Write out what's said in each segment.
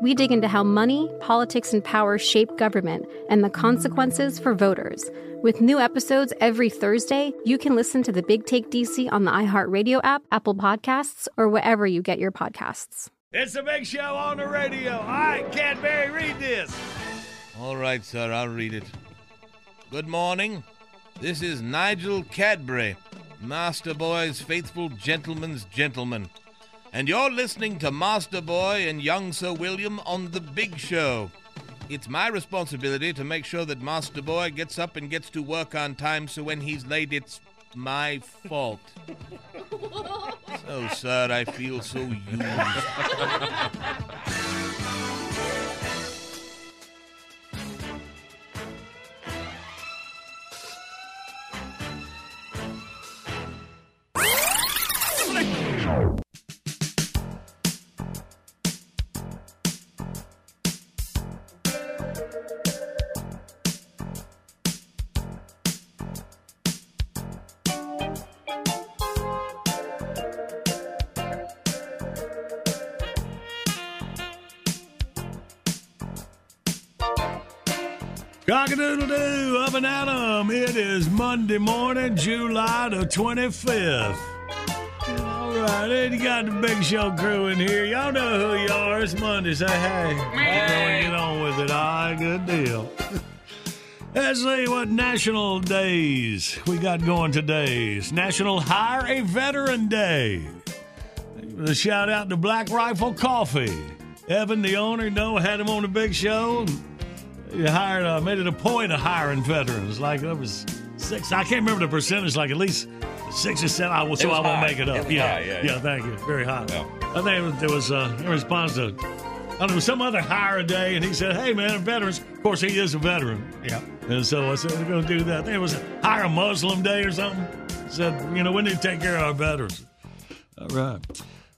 We dig into how money, politics, and power shape government and the consequences for voters. With new episodes every Thursday, you can listen to the Big Take DC on the iHeartRadio app, Apple Podcasts, or wherever you get your podcasts. It's a big show on the radio. All right, Cadbury, read this. All right, sir, I'll read it. Good morning. This is Nigel Cadbury, Master Boy's faithful gentleman's gentleman. And you're listening to Master Boy and young Sir William on The Big Show. It's my responsibility to make sure that Master Boy gets up and gets to work on time so when he's late, it's my fault. So, oh, sir, I feel so used. Monday morning, July the 25th. All right, and you got the Big Show crew in here. Y'all know who you are. It's Monday. Say hey. Hey. Get on with it. All right, good deal. Let's see what national days we got going today. It's National Hire a Veteran Day. A shout out to Black Rifle Coffee. Evan, the owner, know had him on the big show. He hired, uh, made it a point of hiring veterans. Like there was six. I can't remember the percentage. Like at least six or seven. I, so was I won't high. make it up. It yeah, high, yeah, yeah. Thank you. Very high. Yeah. I think it was, it uh, in response to. I don't know, some other hire a day, and he said, "Hey, man, veterans." Of course, he is a veteran. Yeah. And so I said, "We're going to do that." I think it was hire a Muslim day or something. Said, you know, we need to take care of our veterans. All right.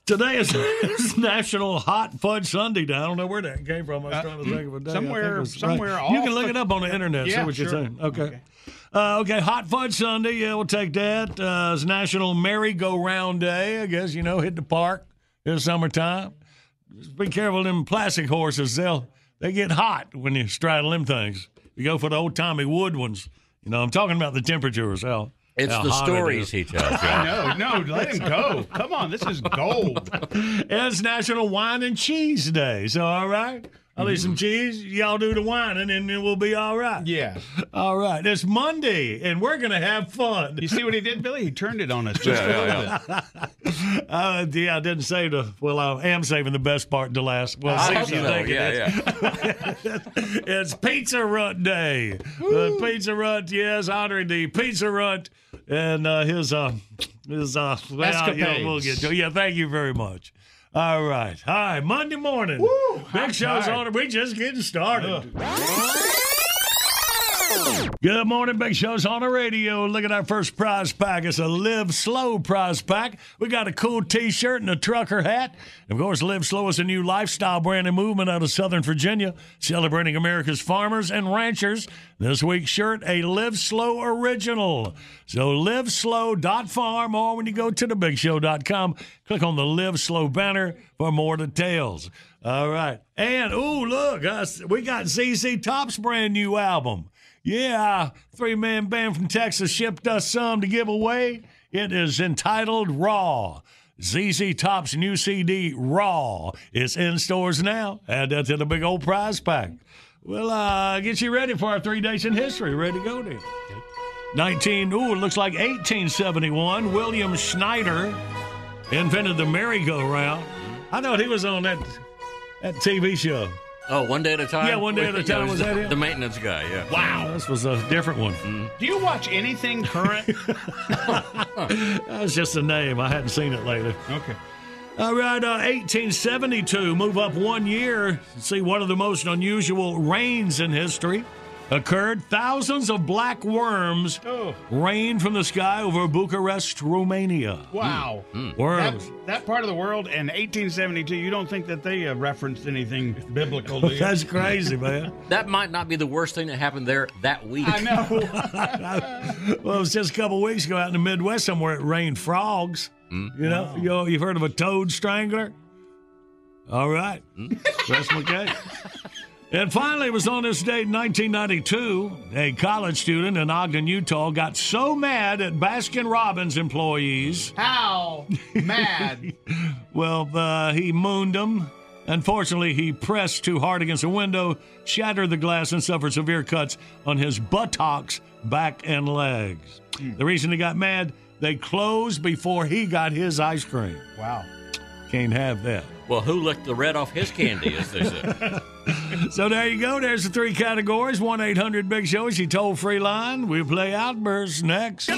Today is, is National Hot Fudge Sundae. Day. I don't know where that came from. I was Uh, trying to think of a day. I think somewhere- it was- somewhere You can look the- it up on the internet. see Yeah, what you're sure. saying. Okay. Okay. Uh, okay, Hot Fudge Sundae. Yeah, we'll take that. Uh, it's National Merry-Go-Round Day. I guess you know, hit the park in the summertime. Just be careful of them plastic horses. They'll they get hot when you straddle them things. You go for the old Tommy Wood ones. You know, I'm talking about the temperatures. How It's how the hot stories is. he tells. Yeah. No, no, let him go. Come on, this is gold. It's National Wine and Cheese Day. So, all right. I'll eat some cheese. Y'all do the whining, and then we'll be all right. Yeah. All right. It's Monday, and we're going to have fun. You see what he did, Billy? He turned it on us just Yeah, a yeah, little bit. Uh, yeah, I didn't say the. Well, I am saving the best part to last. Well, I see hope you so. think Yeah, is. yeah. It's Pizza Runt Day. Uh, pizza Runt, yes, honoring the Pizza Runt and uh, his uh, his uh, well, yeah, we'll get to. Yeah, thank you very much. All right, hi, Monday morning. Big show's on. it. We just getting started. Good morning, Big Show's on the radio. Look at our first prize pack. It's a Live Slow prize pack. We got a cool T-shirt and a trucker hat. Of course, Live Slow is a new lifestyle brand and movement out of Southern Virginia, celebrating America's farmers and ranchers. This week's shirt, a Live Slow original. So liveslow.farm, or when you go to thebigshow.com, click on the Live Slow banner for more details. All right. And, ooh, look, us, we got ZZ Top's brand new album. Yeah, three man band from Texas shipped us some to give away. It is entitled Raw. ZZ Top's new CD, Raw, is in stores now. Add that to the big old prize pack. Well, uh, get you ready for our three days in history. Ready to go then. 19, ooh, it looks like 1871. William Schneider invented the merry-go-round. I thought he was on that that TV show. Oh, one day at a time. Yeah, one day at a time. Was that the, it? the maintenance guy? Yeah. Wow, this was a different one. Do you watch anything current? That was just a name. I hadn't seen it lately. okay. All right, uh, 1872. Move up one year. See one of the most unusual rains in history occurred. Thousands of black worms Oh. rained from the sky over Bucharest, Romania. Wow. Hmm. Hmm. That, Worms. that part of the world in 1872, you don't think that they uh, referenced anything biblical, do you? That's crazy, man. That might not be the worst thing that happened there that week. I know. Well, it was just a couple weeks ago out in the Midwest somewhere. It rained frogs. Hmm. You know, you know, you've heard of a toad strangler? All right, that's my case. And finally, it was on this date in 1992, a college student in Ogden, Utah, got so mad at Baskin Robbins employees. How mad? Well, uh, he mooned them. Unfortunately, he pressed too hard against a window, shattered the glass, and suffered severe cuts on his buttocks, back, and legs. The reason he got mad, they closed before he got his ice cream. Wow. Can't have that. Well, who licked the red off his candy, as they say? So there you go. There's the three categories. 1 800 Big Show is your toll free line. We play Outbursts next.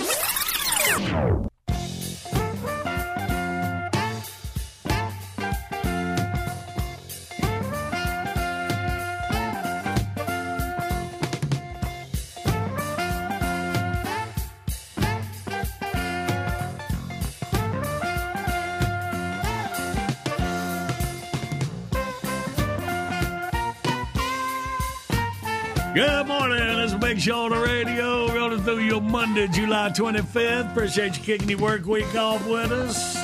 Good morning. It's a big show on the radio. Rolling through your Monday, July 25th. Appreciate you kicking your work week off with us.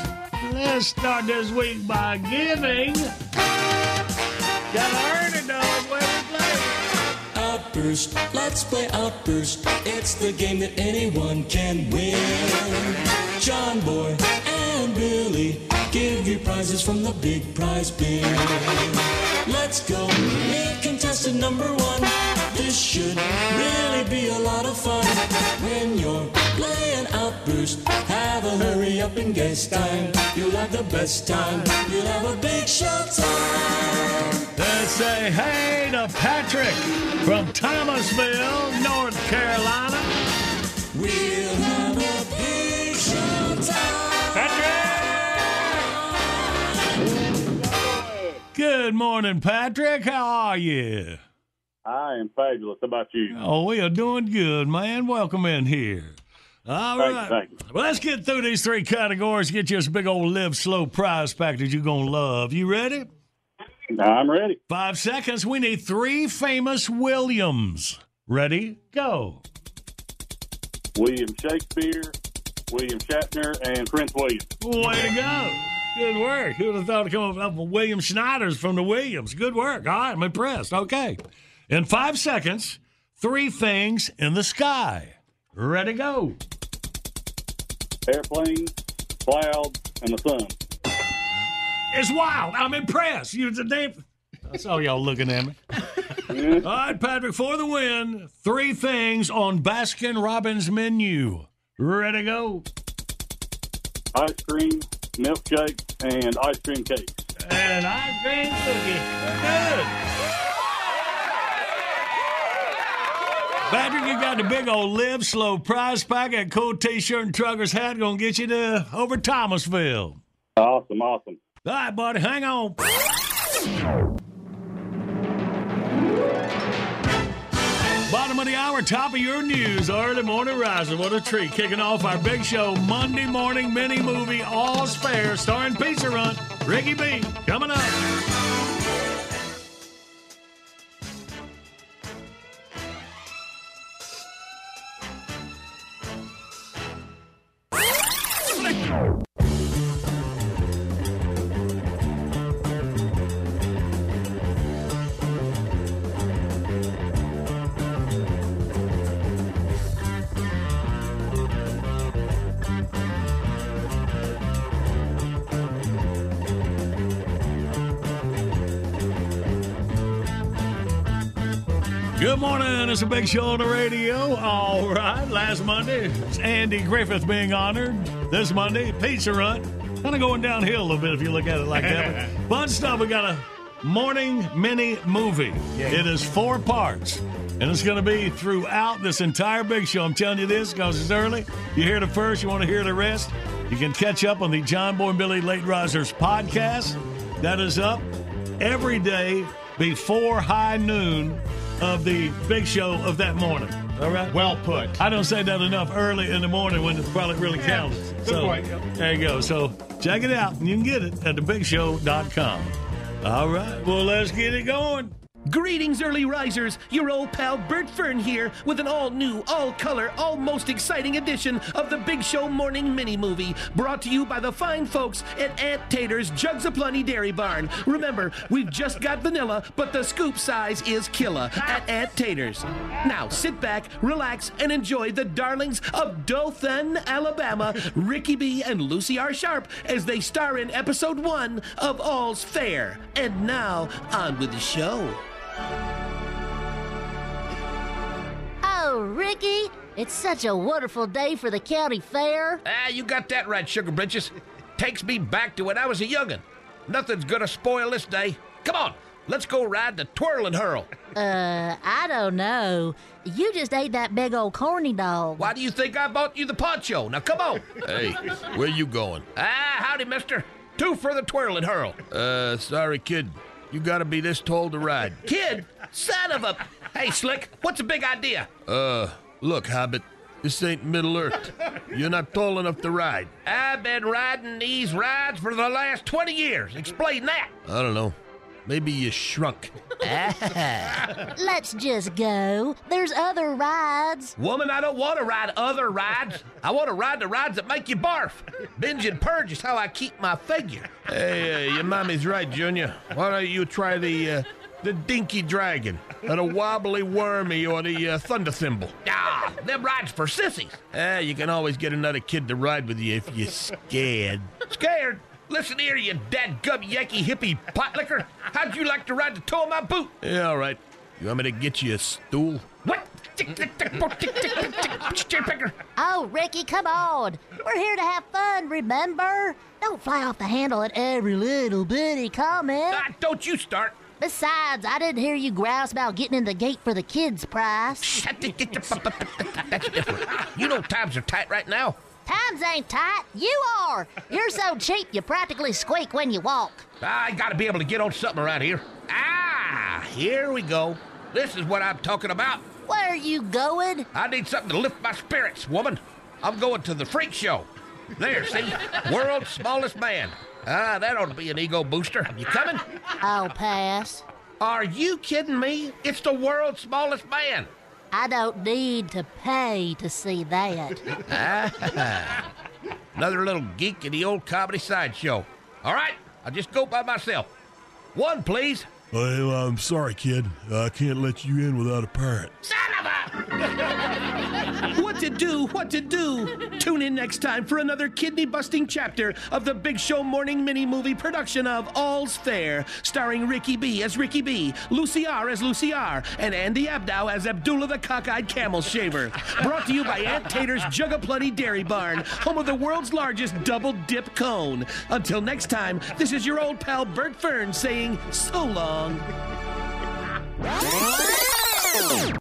Let's start this week by giving. Gotta earn it, we play? Outburst, let's play Outburst. It's the game that anyone can win. John Boy and Billy give you prizes from the big prize bin. Let's go meet contestant number one. This should really be a lot of fun. When you're playing Outburst, have a hurry up and guess time. You'll have the best time. You'll have a big show time. Let's say hey to Patrick from Thomasville, North Carolina. We'll have a big show time. Patrick! Good morning, Patrick. How are you? I am fabulous. How about you? Oh, we are doing good, man. Welcome in here. All Thank you, right. thank you. Well, let's get through these three categories. Get you this big old live slow prize package you're going to love. You ready? I'm ready. Five seconds. We need three famous Williams. Ready? Go. William Shakespeare, William Shatner, and Prince William. Way to go. Good work. Who would have thought to come up with William Schneider's from the Williams? Good work. All right, I'm impressed. Okay. In five seconds, three things in the sky. Ready, go. Airplane, cloud, and the sun. It's wild. I'm impressed. You the name. I saw y'all looking at me. All right, Patrick, for the win. Three things on Baskin Robbins menu. Ready, go. Ice cream, milkshake, and ice cream cake. And ice cream cookie. Good. Patrick, you got the big old live slow prize pack. That cool t-shirt and trucker's hat gonna get you to over Thomasville. Awesome, awesome. All right, buddy, hang on. Bottom of the hour, top of your news, early morning rising. What a treat. Kicking off our big show Monday morning mini movie, All's Fair, starring Pizza Runt, Ricky B. Coming up. Morning. It's a big show on the radio. All right. Last Monday, it's Andy Griffith being honored. This Monday, Pizza Runt. Kind of going downhill a little bit if you look at it like that. But fun stuff. We got a morning mini movie. It is four parts. And it's going to be throughout this entire big show. I'm telling you this because it's early. You hear the first, you want to hear the rest. You can catch up on the John Boy and Billy Late Risers podcast. That is up every day before high noon of the big show of that morning. All right? Well put. I don't say that enough early in the morning when it's probably really counts. good so point, yep. there you go. So check it out. And you can get it at thebigshow.com. All right. Well, let's get it going. Greetings, early risers. Your old pal Bert Fern here with an all new, all color, all most exciting edition of the Big Show Morning Mini Movie, brought to you by the fine folks at Aunt Tater's Jugs of Plenty Dairy Barn. Remember, we've just got vanilla, but the scoop size is killer at Aunt Tater's. Now sit back, relax, and enjoy the darlings of Dothan, Alabama, Ricky B. and Lucy R. Sharp as they star in episode one of All's Fair. And now, on with the show. Oh, Ricky, it's such a wonderful day for the county fair. Ah, you got that right, Sugar Britches. Takes me back to when I was a youngin'. Nothing's gonna spoil this day. Come on, let's go ride the twirl and hurl. Uh, I don't know. You just ate that big old corny dog. Why do you think I bought you the poncho? Now come on. Hey, where you going? ah, howdy, mister. Two for the twirl and hurl. Uh, sorry, kid. You gotta be this tall to ride. Kid, son of a. Hey, Slick, what's the big idea? Uh, look, Hobbit. This ain't Middle Earth. You're not tall enough to ride. I've been riding these rides for the last 20 years. Explain that. I don't know. Maybe you shrunk. Let's just go. There's other rides. Woman, I don't want to ride other rides. I want to ride the rides that make you barf. Binge and purge is how I keep my figure. Hey, uh, your mommy's right, Junior. Why don't you try the, uh, the Dinky Dragon, or the Wobbly Wormy, or the uh, Thunder Thimble? Ah, them rides for sissies. Ah, you can always get another kid to ride with you if you're scared. Scared? Listen here, you dadgum Yankee hippie pot licker. How'd you like to ride the toe of my boot? Yeah, all right. You want me to get you a stool? What? Tick, tick, tick, tick, tick, tick, tick, tick, picker. Oh, Ricky, come on. We're here to have fun, remember? Don't fly off the handle at every little bitty comment. Ah, don't you start. Besides, I didn't hear you grouse about getting in the gate for the kids' price. That's different. You know times are tight right now. Times ain't tight. You are. You're so cheap you practically squeak when you walk. I gotta be able to get on something around here. Ah, here we go. This is what I'm talking about. Where are you going? I need something to lift my spirits, woman. I'm going to the freak show. There, see? World's smallest man. Ah, that ought to be an ego booster. You coming? I'll pass. Are you kidding me? It's the world's smallest man. I don't need to pay to see that. Ah, another little geek in the old comedy sideshow. All right, I'll just go by myself. One, please. Well, I'm sorry, kid. I can't let you in without a parent. Son of a! To do? What to do? Tune in next time for another kidney busting chapter of the Big Show Morning Mini Movie production of All's Fair, starring Ricky B as Ricky B, Lucy R as Lucy R, and Andy Abdow as Abdullah the Cockeyed Camel Shaver. Brought to you by Aunt Tater's Jug of Plenty Dairy Barn, home of the world's largest double dip cone. Until next time, this is your old pal Bert Fern saying so long.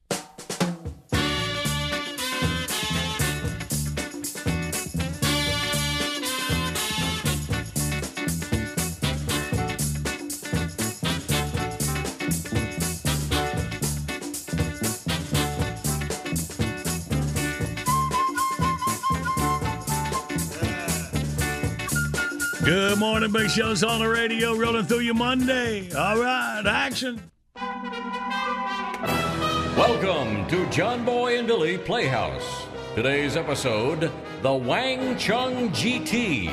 Good morning, Big Show's on the radio, rolling through your Monday. All right, action. Welcome to John Boy and Billy Playhouse. Today's episode The Wang Chung GT.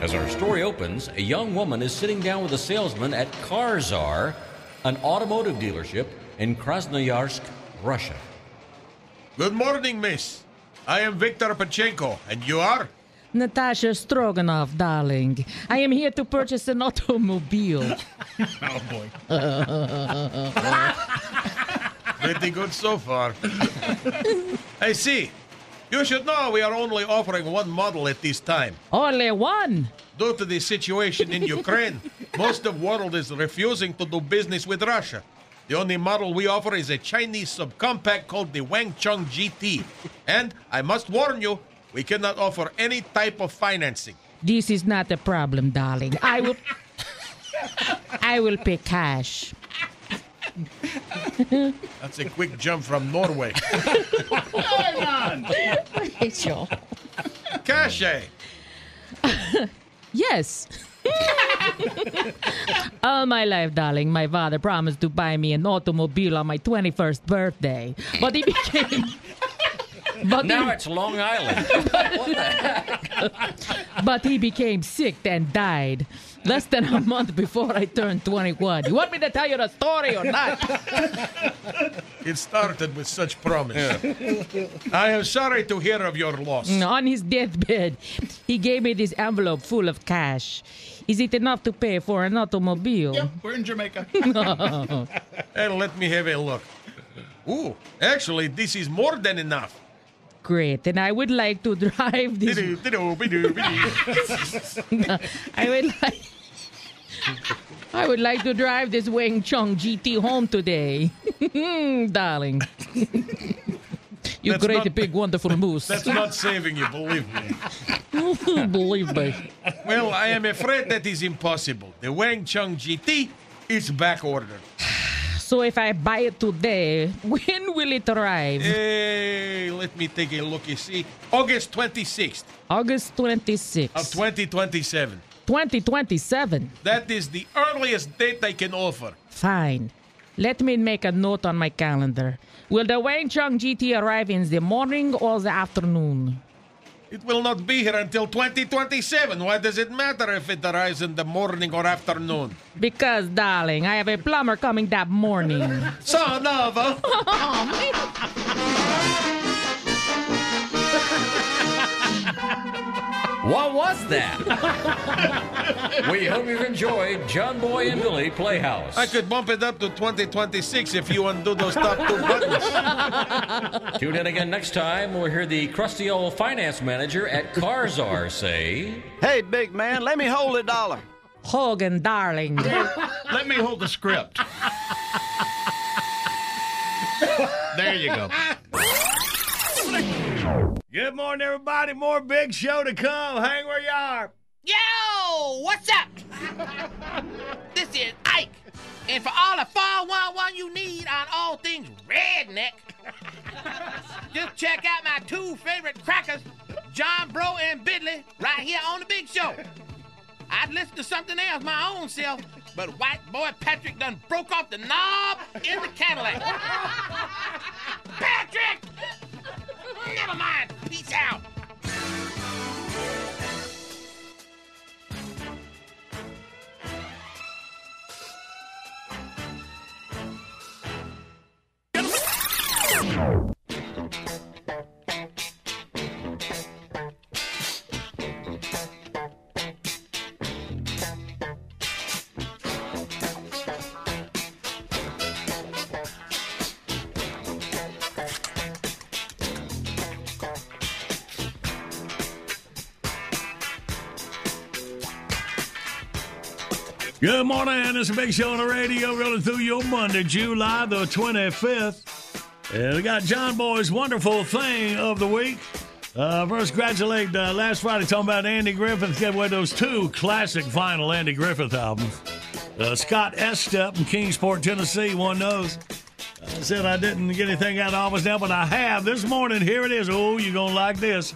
As our story opens, a young woman is sitting down with a salesman at Karzar, an automotive dealership in Krasnoyarsk, Russia. Good morning, miss. I am Victor Pachenko, and you are? Natasha Stroganoff, darling. I am here to purchase an automobile. oh, boy. Pretty good so far. I see. You should know we are only offering one model at this time. Only one? Due to the situation in Ukraine, most of the world is refusing to do business with Russia. The only model we offer is a Chinese subcompact called the Wang Chung GT. And I must warn you, we cannot offer any type of financing. This is not a problem, darling. I will. I will pay cash. That's a quick jump from Norway. Rachel. Cash, eh? Yes. All my life, darling, my father promised to buy me an automobile on my 21st birthday. But he became. But Now he, it's Long Island. but he became sick and died less than a month before I turned 21. You want me to tell you the story or not? It started with such promise. I am sorry to hear of your loss. Mm, on his deathbed, he gave me this envelope full of cash. Is it enough to pay for an automobile? Yep, we're in Jamaica. And let me have a look. Ooh, actually, this is more than enough. Great. And I would like to drive this. I would like. I would like to drive this Wang Chung GT home today, darling. you That's great not- big wonderful moose. That's not saving you, believe me. Believe me. Well, I am afraid that is impossible. The Wang Chung GT is back ordered. So if I buy it today, when will it arrive? Hey, let me take a look. You see, August 26th August 26th, of 2027. 2027. That is the earliest date I can offer. Fine. Let me make a note on my calendar. Will the Wang Chung GT arrive in the morning or the afternoon? It will not be here until 2027. Why does it matter if it arrives in the morning or afternoon? Because, darling, I have a plumber coming that morning. Son of a. Oh, What was that? we hope you've enjoyed John Boy and Billy Playhouse. I could bump it up to 2026 if you undo those top two buttons. Tune in again next time. We'll hear the crusty old finance manager at Karzar say. Hey, big man, let me hold a dollar. Hogan, darling. Let me hold the script. there you go. Good morning, everybody. More Big Show to come. Hang where you are. Yo, what's up? this is Ike. And for all the 411 you need on all things redneck, just check out my two favorite crackers, John Bro and Bidley, right here on the Big Show. I'd listen to something else my own self, but white boy Patrick done broke off the knob in the Cadillac. Patrick! Never mind. Peace out. Good morning. And it's a big show on the radio rolling through your Monday, July the 25th. And we got John Boy's wonderful thing of the week. Uh, first, congratulate uh, last Friday talking about Andy Griffith gave away those two classic vinyl Andy Griffith albums. Uh, Scott Estep in Kingsport, Tennessee, won those. I said I didn't get anything out of office now, but I have this morning. Here it is. Oh, you're going to like this.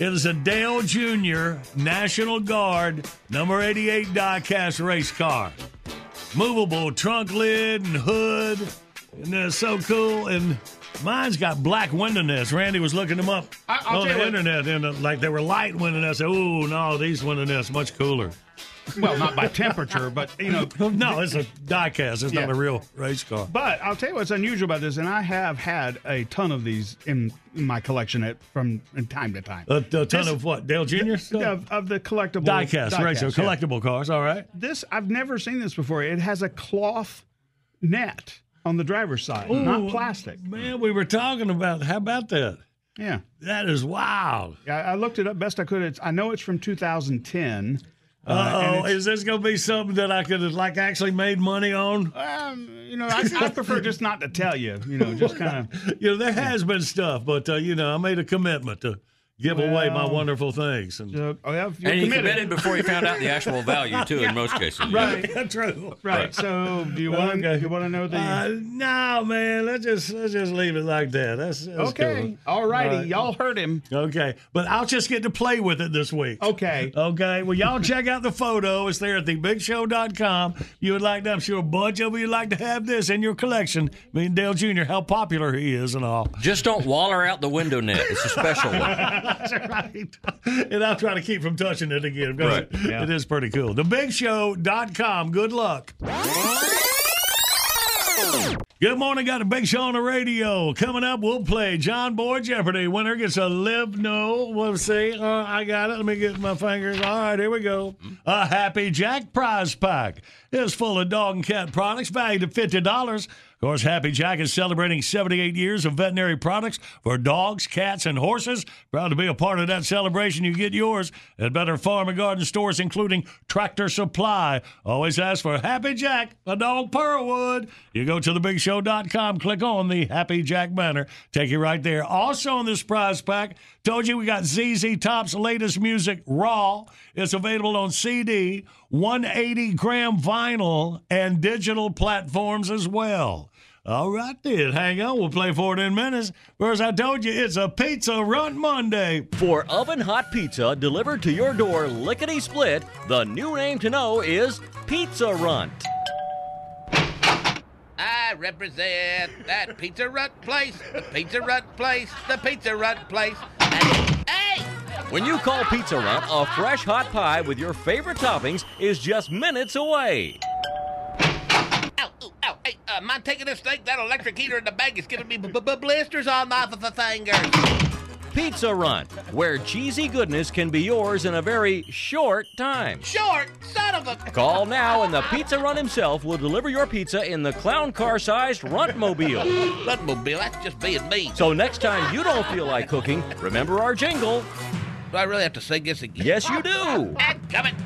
It is a Dale Jr. National Guard number 88 diecast race car. Movable trunk lid and hood. And it's so cool. And mine's got black window. Randy was looking them up I- on the internet. And uh, like they were light window. Oh, no, these window much cooler. Well, not by temperature, but you know. No, it's a diecast. It's not a real race car. But I'll tell you what's unusual about this, and I have had a ton of these in, my collection at from time to time. A, a ton This- of what? Dale Jr. stuff? of, of the collectible Diecast, race, yeah. collectible cars. All right. This I've never seen this before. It has a cloth net on the driver's side, not plastic. Man, we were talking about. How about that? Yeah, That is wild. yeah. I looked it up best I could. It's I know it's from 2010. Uh and oh, it's- is this going to be something that I could have like actually made money on? Um, you know, I, I prefer just not to tell you. You know, just kind of. You know, there has been stuff, but uh, you know, I made a commitment to give away my wonderful things. And, Uh, oh, yeah, if you're And he committed. committed before he found out the actual value, too, in most cases. Right. true. Right. So, do you want to? You want to know the? Uh, no, man. Let's just let's just leave it like that. That's, that's okay. cool. All righty. All right. Y'all heard him. Okay, but I'll just get to play with it this week. Okay. Okay. Well, y'all check out the photo. It's there at thebigshow.com. You would like to, I'm sure a bunch of you would like to have this in your collection. I mean, Dale Jr., how popular he is and all. Just don't waller out the window net. It's a special one. That's right. And I'll try to keep from touching it again. because Right. It, Yeah. it is pretty cool. Thebigshow.com. Good luck. Good morning. Got a big show on the radio. Coming up, we'll play John Boy Jeopardy. Winner gets a live no. We'll see. Uh, I got it. Let me get my fingers. All right, here we go. A Happy Jack prize pack is full of dog and cat products valued at $50. Of course, Happy Jack is celebrating 78 years of veterinary products for dogs, cats, and horses. Proud to be a part of that celebration. You get yours at better farm and garden stores, including Tractor Supply. Always ask for Happy Jack, a dog Pearlwood. You go to thebigshow.com, click on the Happy Jack banner, take you right there. Also on this prize pack, told you we got ZZ Top's latest music, Raw. It's available on CD, 180 gram vinyl, and digital platforms as well. All right, then. Hang on. We'll play for it in minutes. Whereas I told you, it's a Pizza Runt Monday. For oven hot pizza delivered to your door lickety split, the new name to know is Pizza Runt. I represent that Pizza Runt place, the Pizza Runt place, the Pizza Runt place. Hey! When you call Pizza Runt, a fresh hot pie with your favorite toppings is just minutes away. Uh, mind taking this thing? That electric heater in the bag is giving me b- b- blisters on my f- f- fingers. Pizza Runt, where cheesy goodness can be yours in a very short time. Short, son of a. Call now and the Pizza Runt himself will deliver your pizza in the clown car sized Runtmobile. Runtmobile, that's just being me. So next time you don't feel like cooking, remember our jingle. Do I really have to sing this again? Yes, you do. And coming.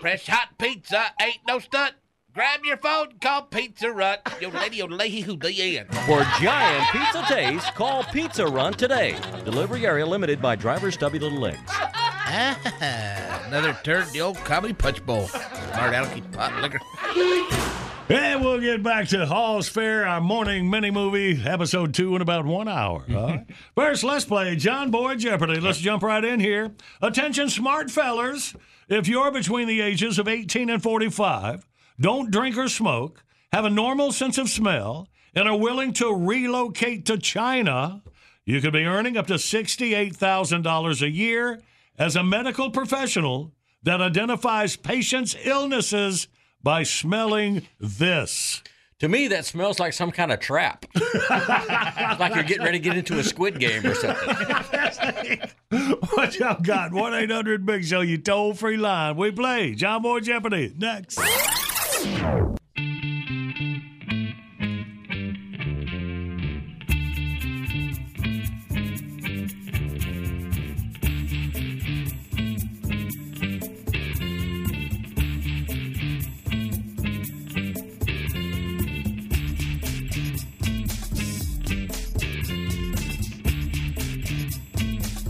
Fresh hot pizza ain't no stunt. Grab your phone, call Pizza Runt. Yo, lady, yo, lady, who the end. For giant pizza taste, call Pizza Runt today. Delivery area limited by driver stubby little legs. Ah, another turn the old comedy punch bowl. Smart alecky pot liquor. And we'll get back to All's Fair, our morning mini movie, episode two, in about one hour. All right. First, let's play John Boy Jeopardy. Let's jump right in here. Attention, smart fellers. If you're between the ages of 18 and 45, don't drink or smoke, have a normal sense of smell, and are willing to relocate to China, you could be earning up to $68,000 a year as a medical professional that identifies patients' illnesses by smelling this. To me, that smells like some kind of trap. like you're getting ready to get into a squid game or something. what y'all got? 1 800 Big Show, you toll free line. We play John Boy Jeopardy next.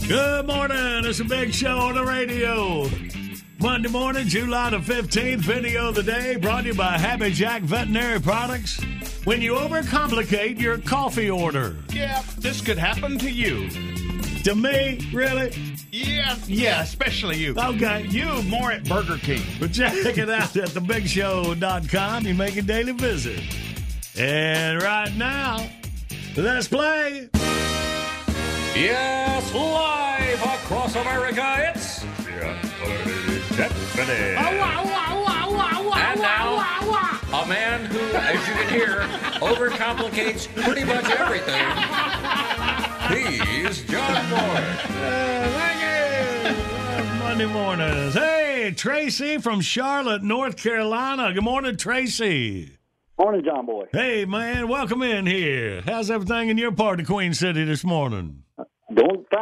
Good morning. It's a big show on the radio. Monday morning, July the 15th, video of the day brought to you by Happy Jack Veterinary Products. When you overcomplicate your coffee order. Yeah, this could happen to you. To me, really? Yeah, yeah, especially you. Okay. You more at Burger King. But check it out at thebigshow.com. You make a daily visit. And right now, let's play. Yes, live across America, it's And now, a man who, as you can hear, overcomplicates pretty much everything. He's John Boy. thank you. Uh, Monday mornings. Hey, Tracy from Charlotte, North Carolina. Good morning, Tracy. Morning, John Boy. Hey, man, welcome in here. How's everything in your part of Queen City this morning?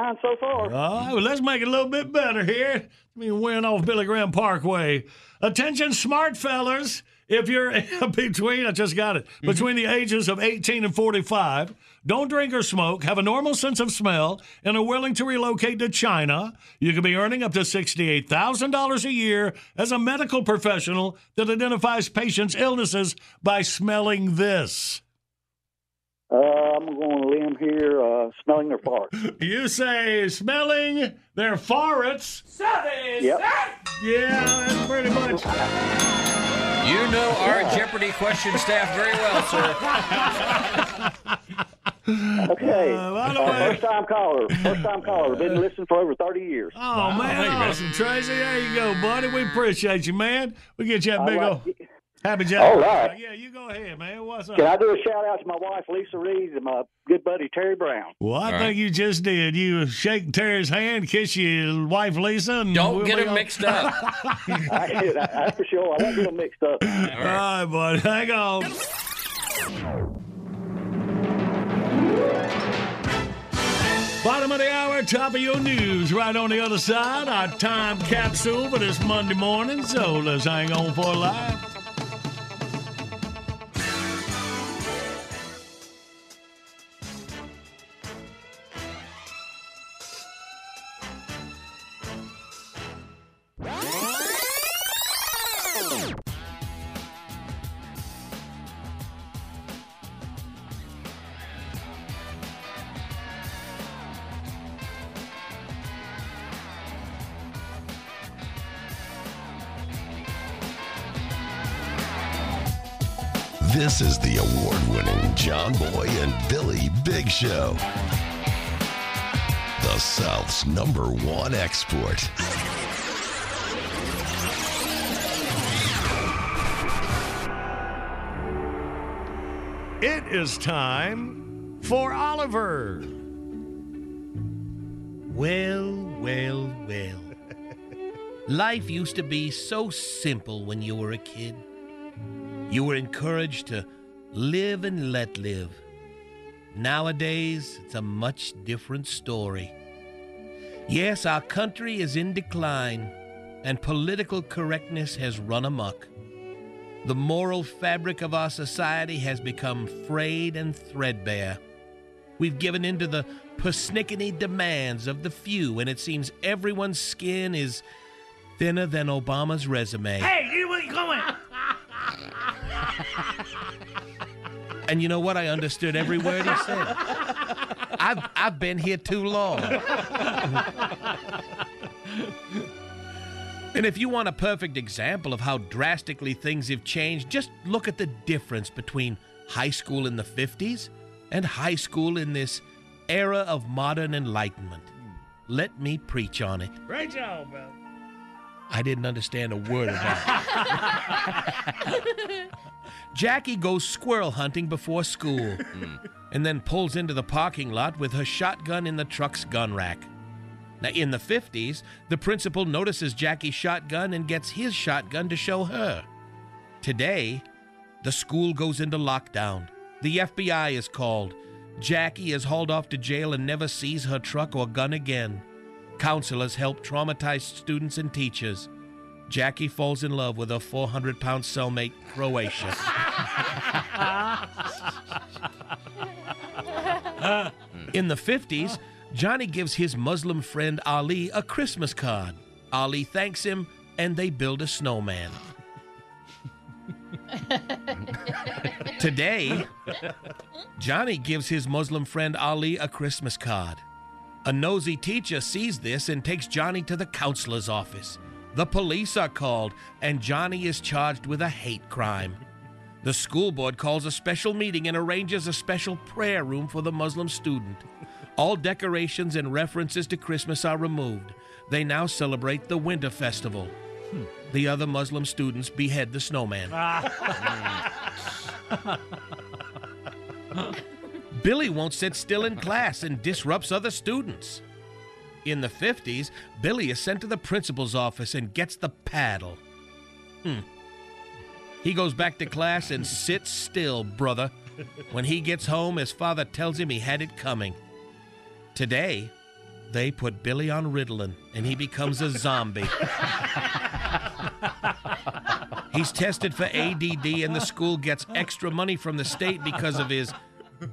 Fine so far. All right, well, let's make it a little bit better here. I mean, wearing off Billy Graham Parkway. Attention, smart fellas. If you're between, I just got it, mm-hmm. between the ages of 18 and 45, don't drink or smoke, have a normal sense of smell, and are willing to relocate to China, you could be earning up to $68,000 a year as a medical professional that identifies patients' illnesses by smelling this. Uh, I'm going to limb here, uh, smelling their farts. You say smelling their farts. Yep. Yeah, that's pretty much. You know our Jeopardy question staff very well, sir. Okay. Uh, by the Uh, way- first time caller. First time caller. Been listening for over 30 years. Oh, man, awesome, Tracy. There you go, buddy. We appreciate you, man. We get you that All big right. old happy jack. All right. Uh, yeah, you go ahead, man. What's up? Can I do a shout out to my wife, Lisa Reed, and my good buddy, Terry Brown? Well, I All think right. you just did. You shake Terry's hand, kiss your wife Lisa, and Don't we'll get them mixed up. I, that's for sure. I won't get them mixed up. All right, buddy. Hang on. Bottom of the hour, top of your news. Right on the other side, our time capsule for this Monday morning. So let's hang on for a laugh. This is the award winning John Boy and Billy Big Show. The South's number one export. It is time for Oliver. Well, well, well. Life used to be so simple when you were a kid. You were encouraged to live and let live. Nowadays, it's a much different story. Yes, our country is in decline, and political correctness has run amok. The moral fabric of our society has become frayed and threadbare. We've given in to the persnickety demands of the few, and it seems everyone's skin is thinner than Obama's resume. Hey, you ain't going. And you know what? I understood every word he said. I've, I've been here too long. And if you want a perfect example of how drastically things have changed, just look at the difference between high school in the 50s and high school in this era of modern enlightenment. Let me preach on it. Great job, man. I didn't understand a word of that. Jackie goes squirrel hunting before school and then pulls into the parking lot with her shotgun in the truck's gun rack. Now, in the 50s, the principal notices Jackie's shotgun and gets his shotgun to show her. Today, the school goes into lockdown. The FBI is called. Jackie is hauled off to jail and never sees her truck or gun again. Counselors help traumatized students and teachers. Jackie falls in love with her 400 pound cellmate, Croatia. In the 50s, Johnny gives his Muslim friend Ali a Christmas card. Ali thanks him, and they build a snowman. Today, Johnny gives his Muslim friend Ali a Christmas card. A nosy teacher sees this and takes Johnny to the counselor's office. The police are called, and Johnny is charged with a hate crime. The school board calls a special meeting and arranges a special prayer room for the Muslim student. All decorations and references to Christmas are removed. They now celebrate the Winter Festival. The other Muslim students behead the snowman. Billy won't sit still in class and disrupts other students. In the 50s, Billy is sent to the principal's office and gets the paddle. Hmm. He goes back to class and sits still, brother. When he gets home, his father tells him he had it coming. Today, they put Billy on Ritalin and he becomes a zombie. He's tested for ADD and the school gets extra money from the state because of his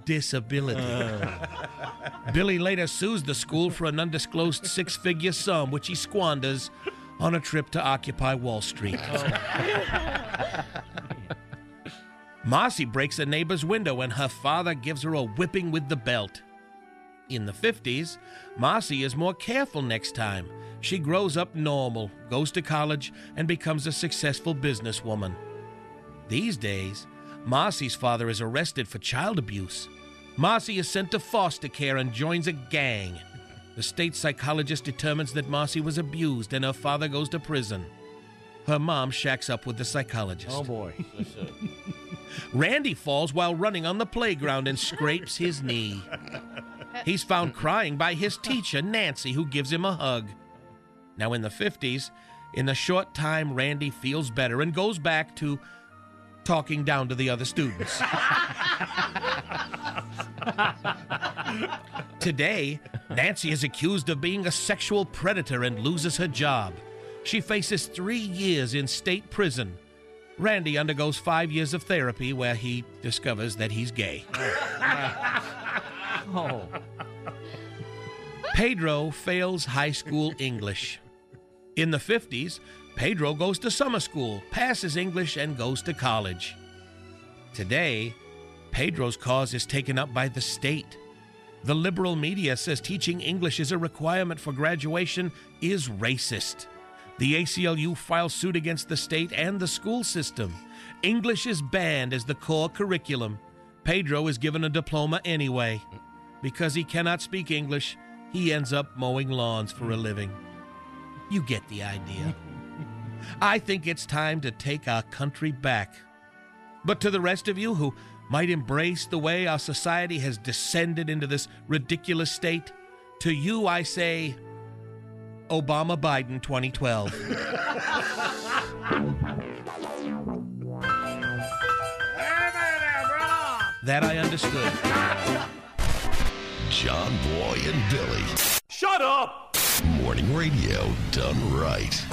disability. Uh. Billy later sues the school for an undisclosed six figure sum, which he squanders on a trip to Occupy Wall Street. Oh. Marcy breaks a neighbor's window and her father gives her a whipping with the belt. In the 50s, Marcy is more careful next time. She grows up normal, goes to college, and becomes a successful businesswoman. These days, Marcy's father is arrested for child abuse. Marcy is sent to foster care and joins a gang. The state psychologist determines that Marcy was abused and her father goes to prison. Her mom shacks up with the psychologist. Oh boy. Randy falls while running on the playground and scrapes his knee. He's found crying by his teacher, Nancy, who gives him a hug. Now, in the 50s, in a short time, Randy feels better and goes back to talking down to the other students. Today, Nancy is accused of being a sexual predator and loses her job. She faces three years in state prison. Randy undergoes five years of therapy where he discovers that he's gay. Oh. Pedro fails high school English. In the 50s, Pedro goes to summer school, passes English, and goes to college. Today, Pedro's cause is taken up by the state. The liberal media says teaching English is a requirement for graduation is racist. The ACLU files suit against the state and the school system. English is banned as the core curriculum. Pedro is given a diploma anyway. Because he cannot speak English, he ends up mowing lawns for a living. You get the idea. I think it's time to take our country back. But to the rest of you who might embrace the way our society has descended into this ridiculous state, to you I say, Obama Biden 2012. that I understood. John Boy and Billy. Shut up! Morning radio done right.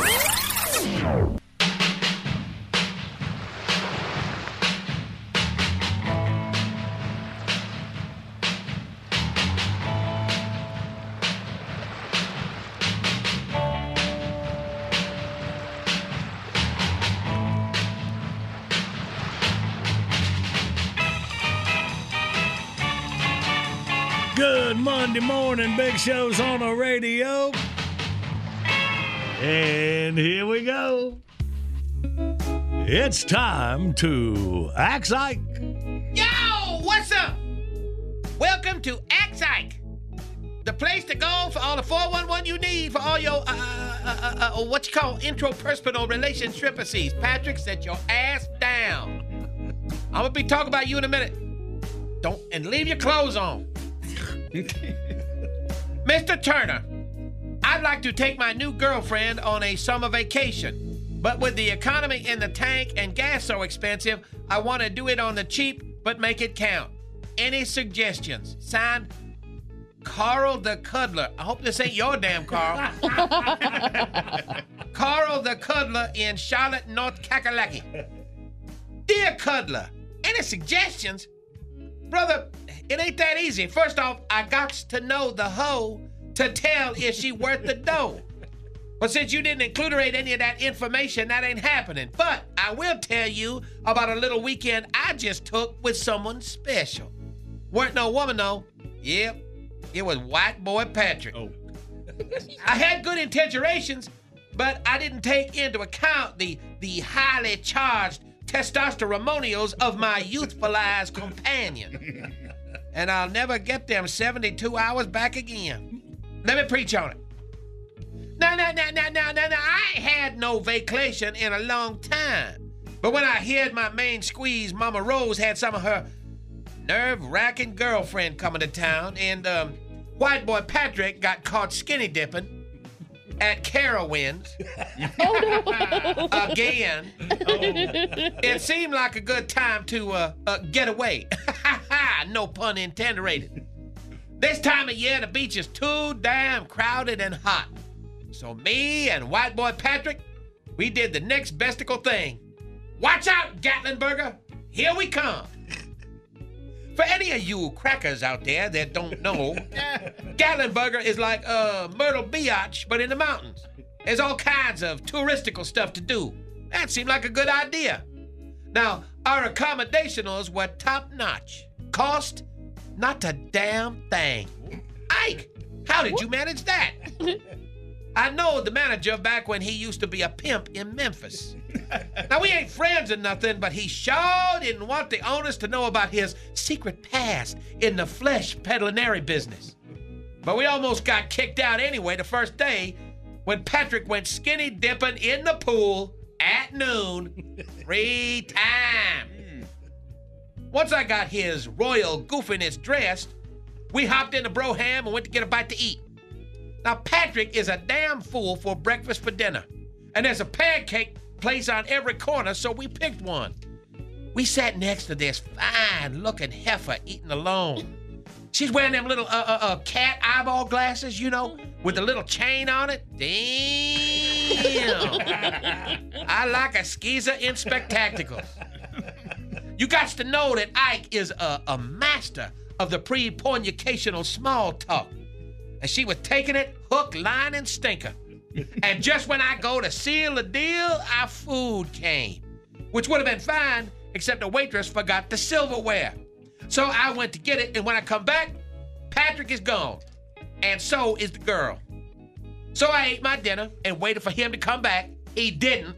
Good Monday morning, Big Show's on the radio. And here we go. It's time to act like. Yo, what's up? Welcome to Ask Ike, the place to go for all the 411 you need for all your, uh, uh, uh, uh, what you call interpersonal relationships. Patrick, set your ass down. I'm gonna be talking about you in a minute. Don't, and leave your clothes on. Mr. Turner, I'd like to take my new girlfriend on a summer vacation. But with the economy in the tank and gas so expensive, I want to do it on the cheap, but make it count. Any suggestions? Signed, Carl the Cuddler. I hope this ain't your damn Carl. Carl the Cuddler in Charlotte, North Kakalaki. Dear Cuddler, any suggestions? Brother, it ain't that easy. First off, I got to know the hoe to tell if she worth the dough. But since you didn't include any of that information, that ain't happening. But I will tell you about a little weekend I just took with someone special. Weren't no woman though. Yep. It was white boy Patrick. Oh. I had good intentions, but I didn't take into account the the highly charged testosteronials of my youthfulized companion. and I'll never get them 72 hours back again. Let me preach on it. No, no, no, no, no, no, no. I had no vacation in a long time. But when I heard my main squeeze, Mama Rose had some of her nerve wracking girlfriend coming to town, and um, white boy Patrick got caught skinny dipping at Carowinds again. It seemed like a good time to uh, uh, get away. no pun intended. This time of year, the beach is too damn crowded and hot. So me and white boy Patrick, we did the next bestical thing. Watch out, Gatlinburger! Here we come. For any of you crackers out there that don't know, Gatlinburger is like uh, Myrtle Beach, but in the mountains. There's all kinds of touristical stuff to do. That seemed like a good idea. Now, our accommodationals were top notch. Cost, not a damn thing. Ike, how did you manage that? I know the manager back when he used to be a pimp in Memphis. now, we ain't friends or nothing, but he sure didn't want the owners to know about his secret past in the flesh peddlinary business. But we almost got kicked out anyway the first day when Patrick went skinny dipping in the pool at noon, three times. Once I got his royal goofiness dressed, we hopped into Broham and went to get a bite to eat. Now, Patrick is a damn fool for breakfast for dinner. And there's a pancake place on every corner, so we picked one. We sat next to this fine looking heifer eating alone. She's wearing them little uh, uh, uh, cat eyeball glasses, you know, with the little chain on it. Damn. I like a skeezer in spectacles. You got to know that Ike is a, a master of the pre-pornicational small talk. And she was taking it hook, line, and stinker. and just when I go to seal the deal, our food came, which would have been fine, except the waitress forgot the silverware. So I went to get it, and when I come back, Patrick is gone. And so is the girl. So I ate my dinner and waited for him to come back. He didn't.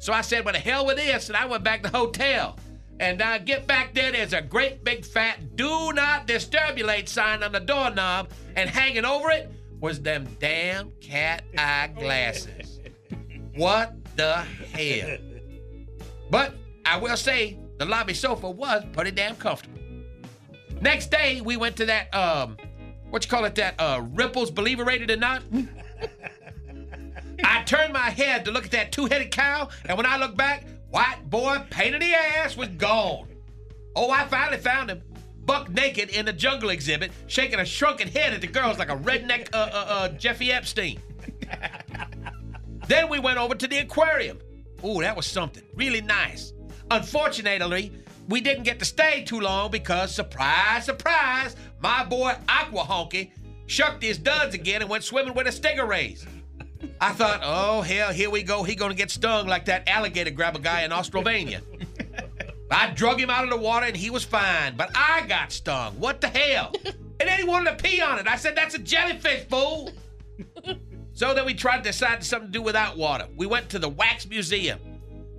So I said, well, the hell with this, and I went back to the hotel. And I get back there, there's a great big fat do not disturb sign on the doorknob, and hanging over it was them damn cat eye glasses. what the hell? But I will say, the lobby sofa was pretty damn comfortable. Next day, we went to that, um, what you call it, that uh, Ripples Believer Rated or Not? I turned my head to look at that two headed cow, and when I looked back, white boy pain in the ass was gone. Oh, I finally found him. Buck naked in the jungle exhibit, shaking a shrunken head at the girls like a redneck uh, uh, uh, Jeffy Epstein. then we went over to the aquarium. Ooh, that was something. Really nice. Unfortunately, we didn't get to stay too long because, surprise, surprise, my boy Aqua Honky shucked his duds again and went swimming with the stingrays. I thought, oh hell, here we go. He gonna get stung like that alligator grab a guy in Australia. I drug him out of the water and he was fine, but I got stung. What the hell? and then he wanted to pee on it. I said, that's a jellyfish, fool. so then we tried to decide something to do without water. We went to the Wax Museum.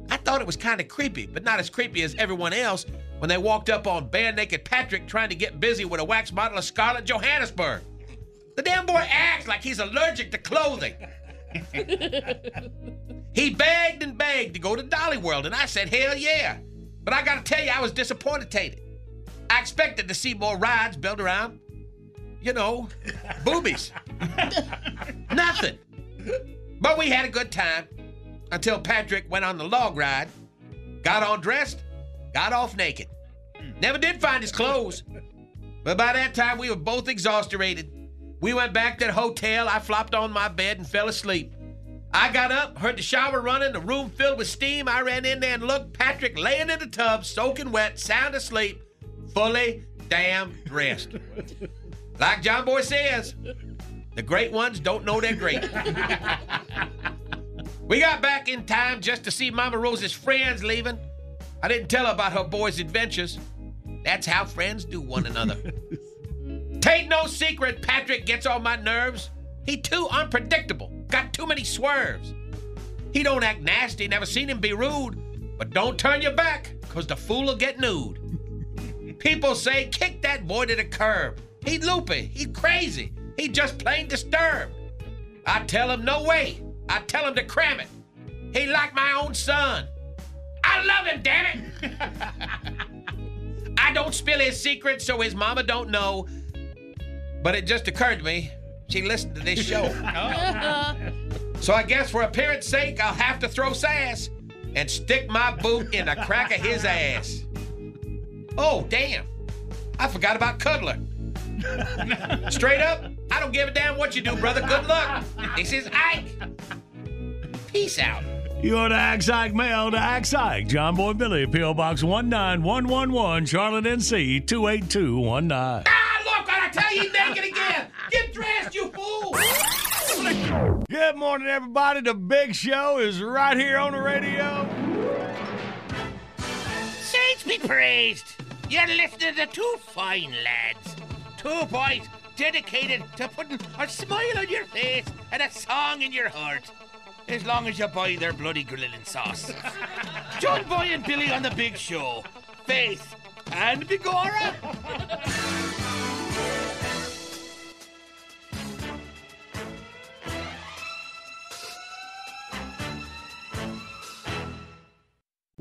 I thought it was kind of creepy, but not as creepy as everyone else when they walked up on bare naked Patrick trying to get busy with a wax model of Scarlett Johannesburg. The damn boy acts like he's allergic to clothing. he begged and begged to go to Dolly World, and I said, hell yeah. But I gotta tell you, I was disappointed. I expected to see more rides built around, you know, boobies. Nothing. But we had a good time until Patrick went on the log ride, got all dressed, got off naked. Never did find his clothes. But by that time, we were both exhausted. We went back to the hotel. I flopped on my bed and fell asleep. I got up, heard the shower running, the room filled with steam. I ran in there and looked Patrick laying in the tub, soaking wet, sound asleep, fully damn dressed. Like John Boy says, the great ones don't know they're great. we got back in time just to see Mama Rose's friends leaving. I didn't tell her about her boy's adventures. That's how friends do one another. Tain't no secret Patrick gets on my nerves. He too unpredictable, got too many swerves. He don't act nasty, never seen him be rude, but don't turn your back, cause the fool'll get nude. People say kick that boy to the curb. He loopy, he crazy, he just plain disturbed. I tell him no way. I tell him to cram it. He like my own son. I love him, damn it. I don't spill his secrets so his mama don't know. But it just occurred to me she listened to this show. Oh. so I guess for appearance sake, I'll have to throw sass and stick my boot in the crack of his ass. Oh, damn. I forgot about Cuddler. Straight up, I don't give a damn what you do, brother. Good luck. This is Ike. Peace out. You go to Ask Ike Mail to Ask Ike, John Boy Billy, P.O. Box 19111, Charlotte, N.C. 28219. Ah, look, I tell you naked again. Get dressed, you fool. Good morning, everybody. The big show is right here on the radio. Saints be praised. You're listening to two fine lads. Two boys dedicated to putting a smile on your face and a song in your heart. As long as you buy their bloody grilling sauce. John Boy and Billy on the big show. Faith and Bigora.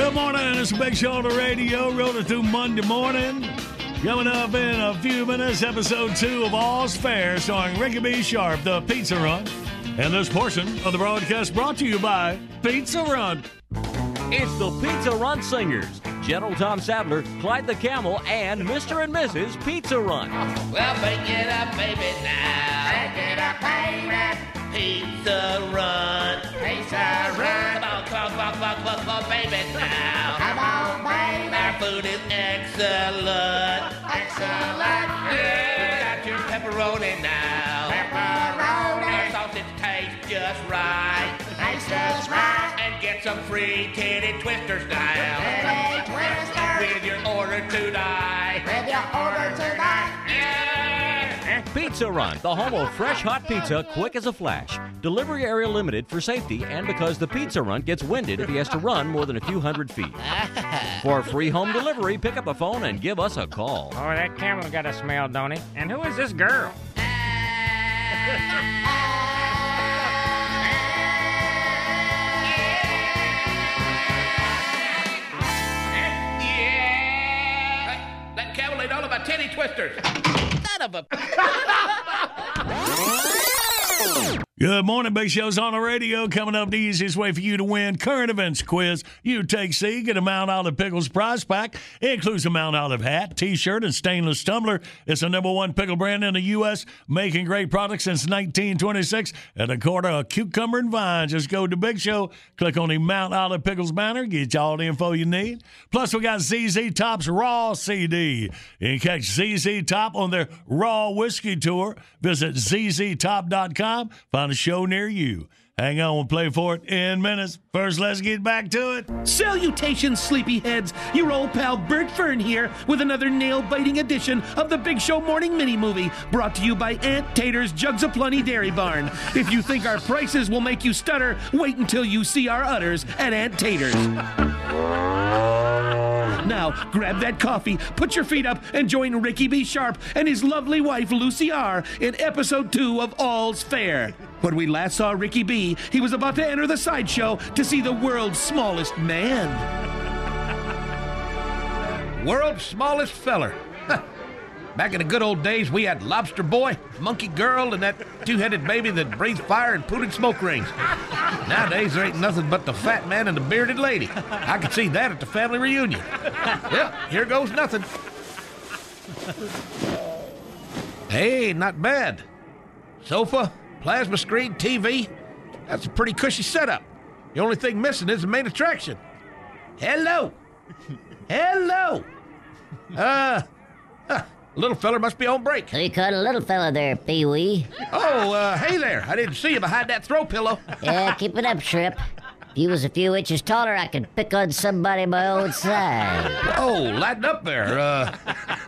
Good morning. It's a big show on the radio. Rolling through Monday morning. Coming up in a few minutes, episode two of All's Fair, starring Ricky B. Sharp, the Pizza Runt. And this portion of the broadcast brought to you by Pizza Runt. It's the Pizza Runt Singers. General Tom Sadler, Clyde the Camel, and Mr. and Mrs. Pizza Runt. Well, bake it up, baby, now. Bake it up, baby. Pizza Runt. Pizza Runt. Come on, come on, come on, come on, come on, come on, baby, now. Come on, baby. Our food is excellent. Excellent. Yeah. Got your pepperoni now. Pepperoni. Our sausage tastes just right. Tastes just right. And get some free titty twisters now. Titty twisters. With your order tonight. With your order tonight. Yeah. Pizza Runt, the home of fresh hot pizza, quick as a flash. Delivery area limited for safety and because the Pizza Runt gets winded if he has to run more than a few hundred feet. For free home delivery, pick up a phone and give us a call. Oh, that camel got a smell, don't he? And who is this girl? Yeah. That camel ate all of my titty twisters. Son of a. Good morning, Big Show's on the radio. Coming up, the easiest way for you to win current events quiz. You take C, get a Mount Olive Pickles prize pack. It includes a Mount Olive hat, T-shirt, and stainless tumbler. It's the number one pickle brand in the U.S., making great products since 1926. And a quarter of cucumber and vine. Just go to Big Show, click on the Mount Olive Pickles banner, get you all the info you need. Plus, we got ZZ Top's Raw CD. You can catch ZZ Top on their Raw Whiskey Tour. Visit zztop.com. Find a show near you. Hang on, we'll play for it in minutes. First, let's get back to it. Salutations, sleepyheads. Your old pal Bert Fern here with another nail biting edition of the Big Show Morning Mini Movie brought to you by Aunt Tater's Jugs of Plenty Dairy Barn. If you think our prices will make you stutter, wait until you see our udders at Aunt Tater's. Now, grab that coffee, put your feet up, and join Ricky B. Sharp and his lovely wife, Lucy R., in episode two of All's Fair. When we last saw Ricky B., he was about to enter the sideshow to see the world's smallest man. World's smallest feller. Back in the good old days, we had Lobster Boy, Monkey Girl, and that two headed baby that breathed fire and pooted smoke rings. Nowadays, there ain't nothing but the fat man and the bearded lady. I could see that at the family reunion. Well, here goes nothing. Hey, not bad. Sofa, plasma screen, TV. That's a pretty cushy setup. The only thing missing is the main attraction. Hello. Hello. Uh, little feller must be on break. So you caught a little fella there, Pee Wee. Oh, uh, hey there. I didn't see you behind that throw pillow. Yeah, keep it up, Shrimp. If you was a few inches taller, I could pick on somebody my own size. Oh, lighten up there. Uh,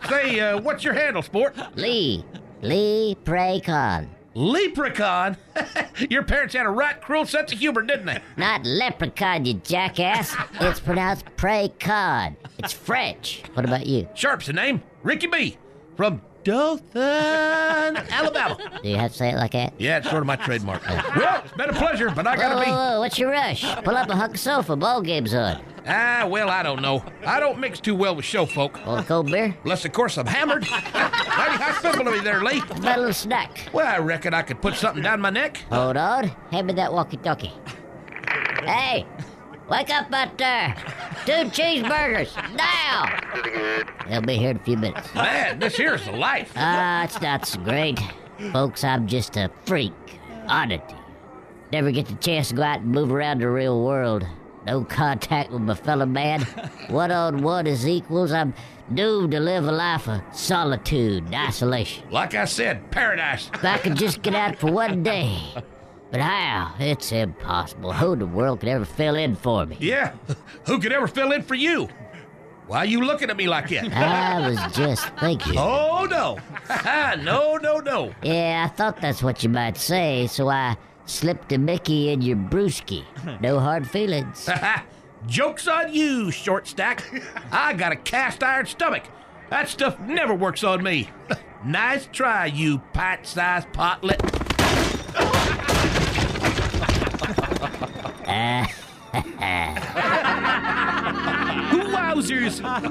say, uh, what's your handle, sport? Lee. Lee Praycon. Leprechaun? your parents had a right cruel sense of humor, didn't they? Not leprechaun, you jackass. It's pronounced Praycon. It's French. What about you? Sharp's the name. Ricky B. From Dothan, Alabama. Do you have to say it like that? Yeah, it's sort of my trademark. well, it's been a pleasure, but I gotta whoa, be. Whoa, whoa, what's your rush? Pull up a hunk of sofa. Ball game's on. Ah, well, I don't know. I don't mix too well with show folk. A cold beer? Unless, of course, I'm hammered. Mighty hospitable of me there, Lee. About a little snack. Well, I reckon I could put something down my neck. Hold on. Hand me that walkie-talkie. Hey, wake up out there. Two cheeseburgers, now. They'll be here in a few minutes. Man, this here's the life. Ah, it's not so great. Folks, I'm just a freak. Oddity. Never get the chance to go out and move around the real world. No contact with my fellow man. One on one is equals. I'm doomed to live a life of solitude and isolation. Like I said, paradise. If I could just get out for one day. But how? It's impossible. Who in the world could ever fill in for me? Yeah, who could ever fill in for you? Why are you looking at me like that? I was just thinking. Oh, no. no, no, no. Yeah, I thought that's what you might say, so I slipped a Mickey in your brewski. No hard feelings. Joke's on you, short stack. I got a cast iron stomach. That stuff never works on me. nice try, you pint sized potlet. ハハハ。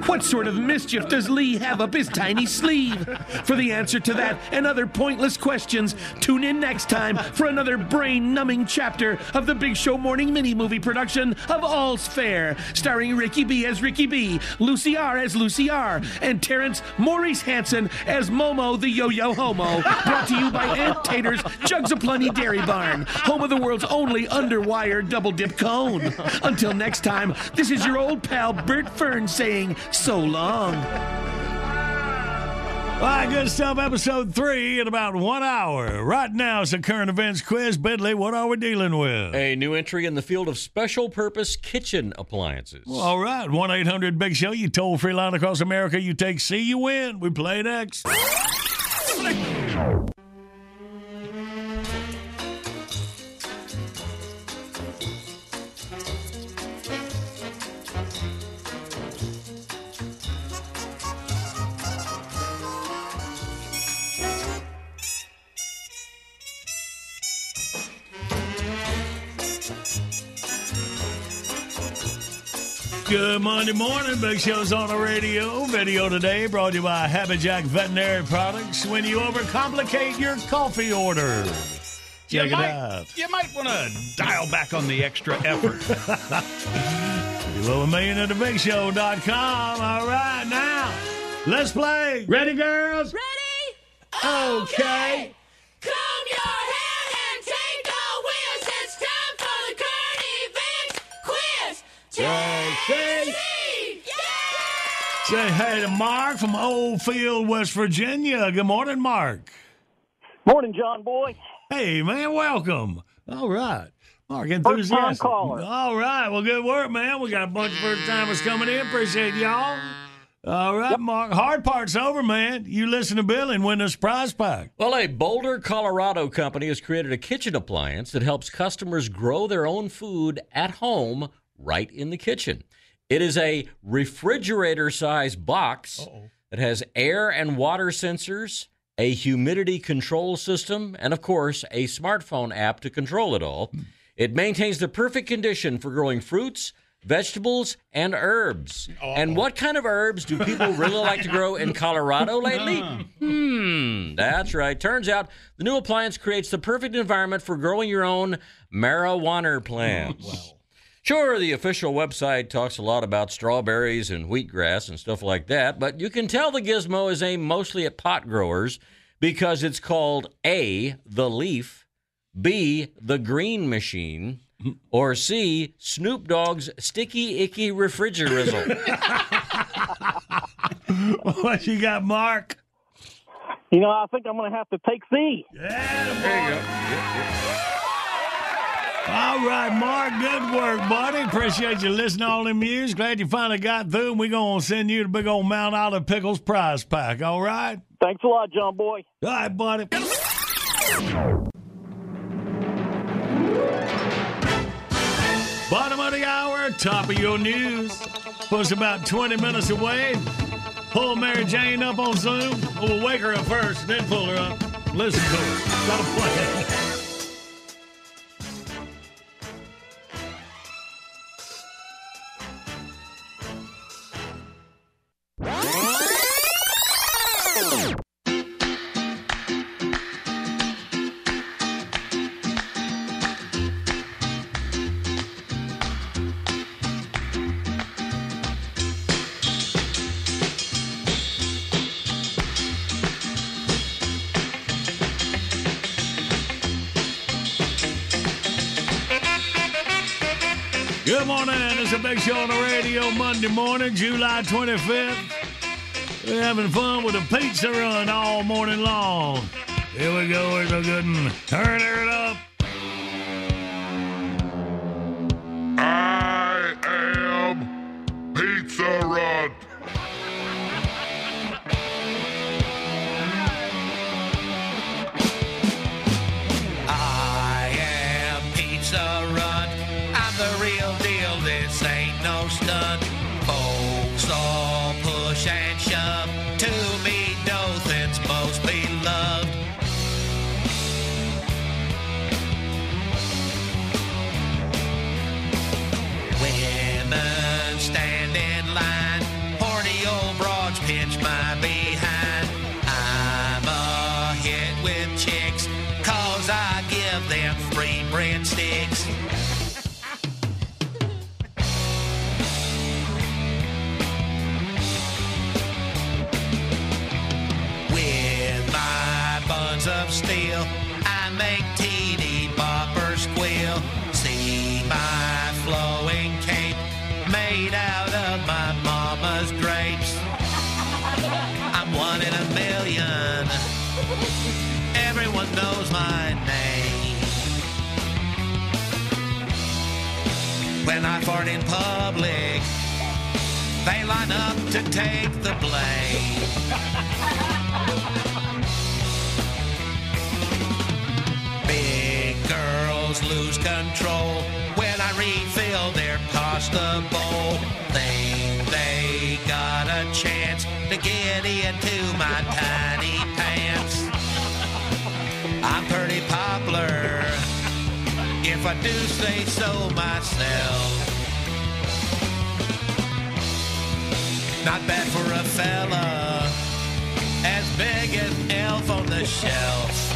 What sort of mischief does Lee have up his tiny sleeve? For the answer to that and other pointless questions, tune in next time for another brain numbing chapter of the Big Show Morning mini movie production of All's Fair, starring Ricky B as Ricky B, Lucy R as Lucy R, and Terrence Maurice Hansen as Momo the Yo Yo Homo. Brought to you by Aunt Tater's Jugs of Plenty Dairy Barn, home of the world's only underwire double dip cone. Until next time, this is your old pal Bert Fern saying so long. All right, good stuff. Episode three in about one hour. Right now, it's a current events quiz. Bentley, what are we dealing with? A new entry in the field of special purpose kitchen appliances. Well, all right, 1 800 Big Show. You toll free line across America. You take C, you win. We play next. Good Monday morning. Big Show's on the radio. Video today brought to you by Happy Jack Veterinary Products. When you overcomplicate your coffee order. Check you it might, out. You might want to dial back on the extra effort. Below a million at thebigshow.com. All right, now let's play. Ready, girls? Ready? Okay. Comb JC. Say hey to Mark from Oldfield, West Virginia. Good morning, Mark. Morning, John Boy. Hey, man, welcome. All right. Mark, enthusiastic. First-time enthusiastic. caller. All right. Well, good work, man. We got a bunch of first timers coming in. Appreciate y'all. All right, Mark. Hard part's over, man. You listen to Bill and win this prize pack. Well, a Boulder, Colorado company has created a kitchen appliance that helps customers grow their own food at home right in the kitchen. It is a refrigerator sized box that has air and water sensors, a humidity control system, and of course, a smartphone app to control it all. It maintains the perfect condition for growing fruits, vegetables, and herbs. And what kind of herbs do people really like to grow in Colorado lately? Hmm, that's right. Turns out the new appliance creates the perfect environment for growing your own marijuana plants. Sure, the official website talks a lot about strawberries and wheatgrass and stuff like that, but you can tell the gizmo is aimed mostly at pot growers because it's called A, the leaf, B, the green machine, or C, Snoop Dogg's sticky icky refrigerator. what you got, Mark? You know, I think I'm going to have to take C. Yeah, there you go. All right, Mark. Good work, buddy. Appreciate you listening to all them years. Glad you finally got through. And we're going to send you the big old Mount Olive Pickles prize pack. All right? Thanks a lot, John Boy. All right, buddy. Bottom of the hour, top of your news. Puts about 20 minutes away. Pull Mary Jane up on Zoom. We'll wake her up first, then pull her up. Listen to her. Got a plan. Radio Monday morning, July 25th. We're having fun with a pizza Runt all morning long. Here we go. Here's a good one. Turn it up. When in public, they line up to take the blame. Big girls lose control when I refill their pasta bowl. Think they got a chance to get into my tiny pants. I'm pretty popular, if I do say so myself. Not bad for a fella as big as Elf on the Shelf.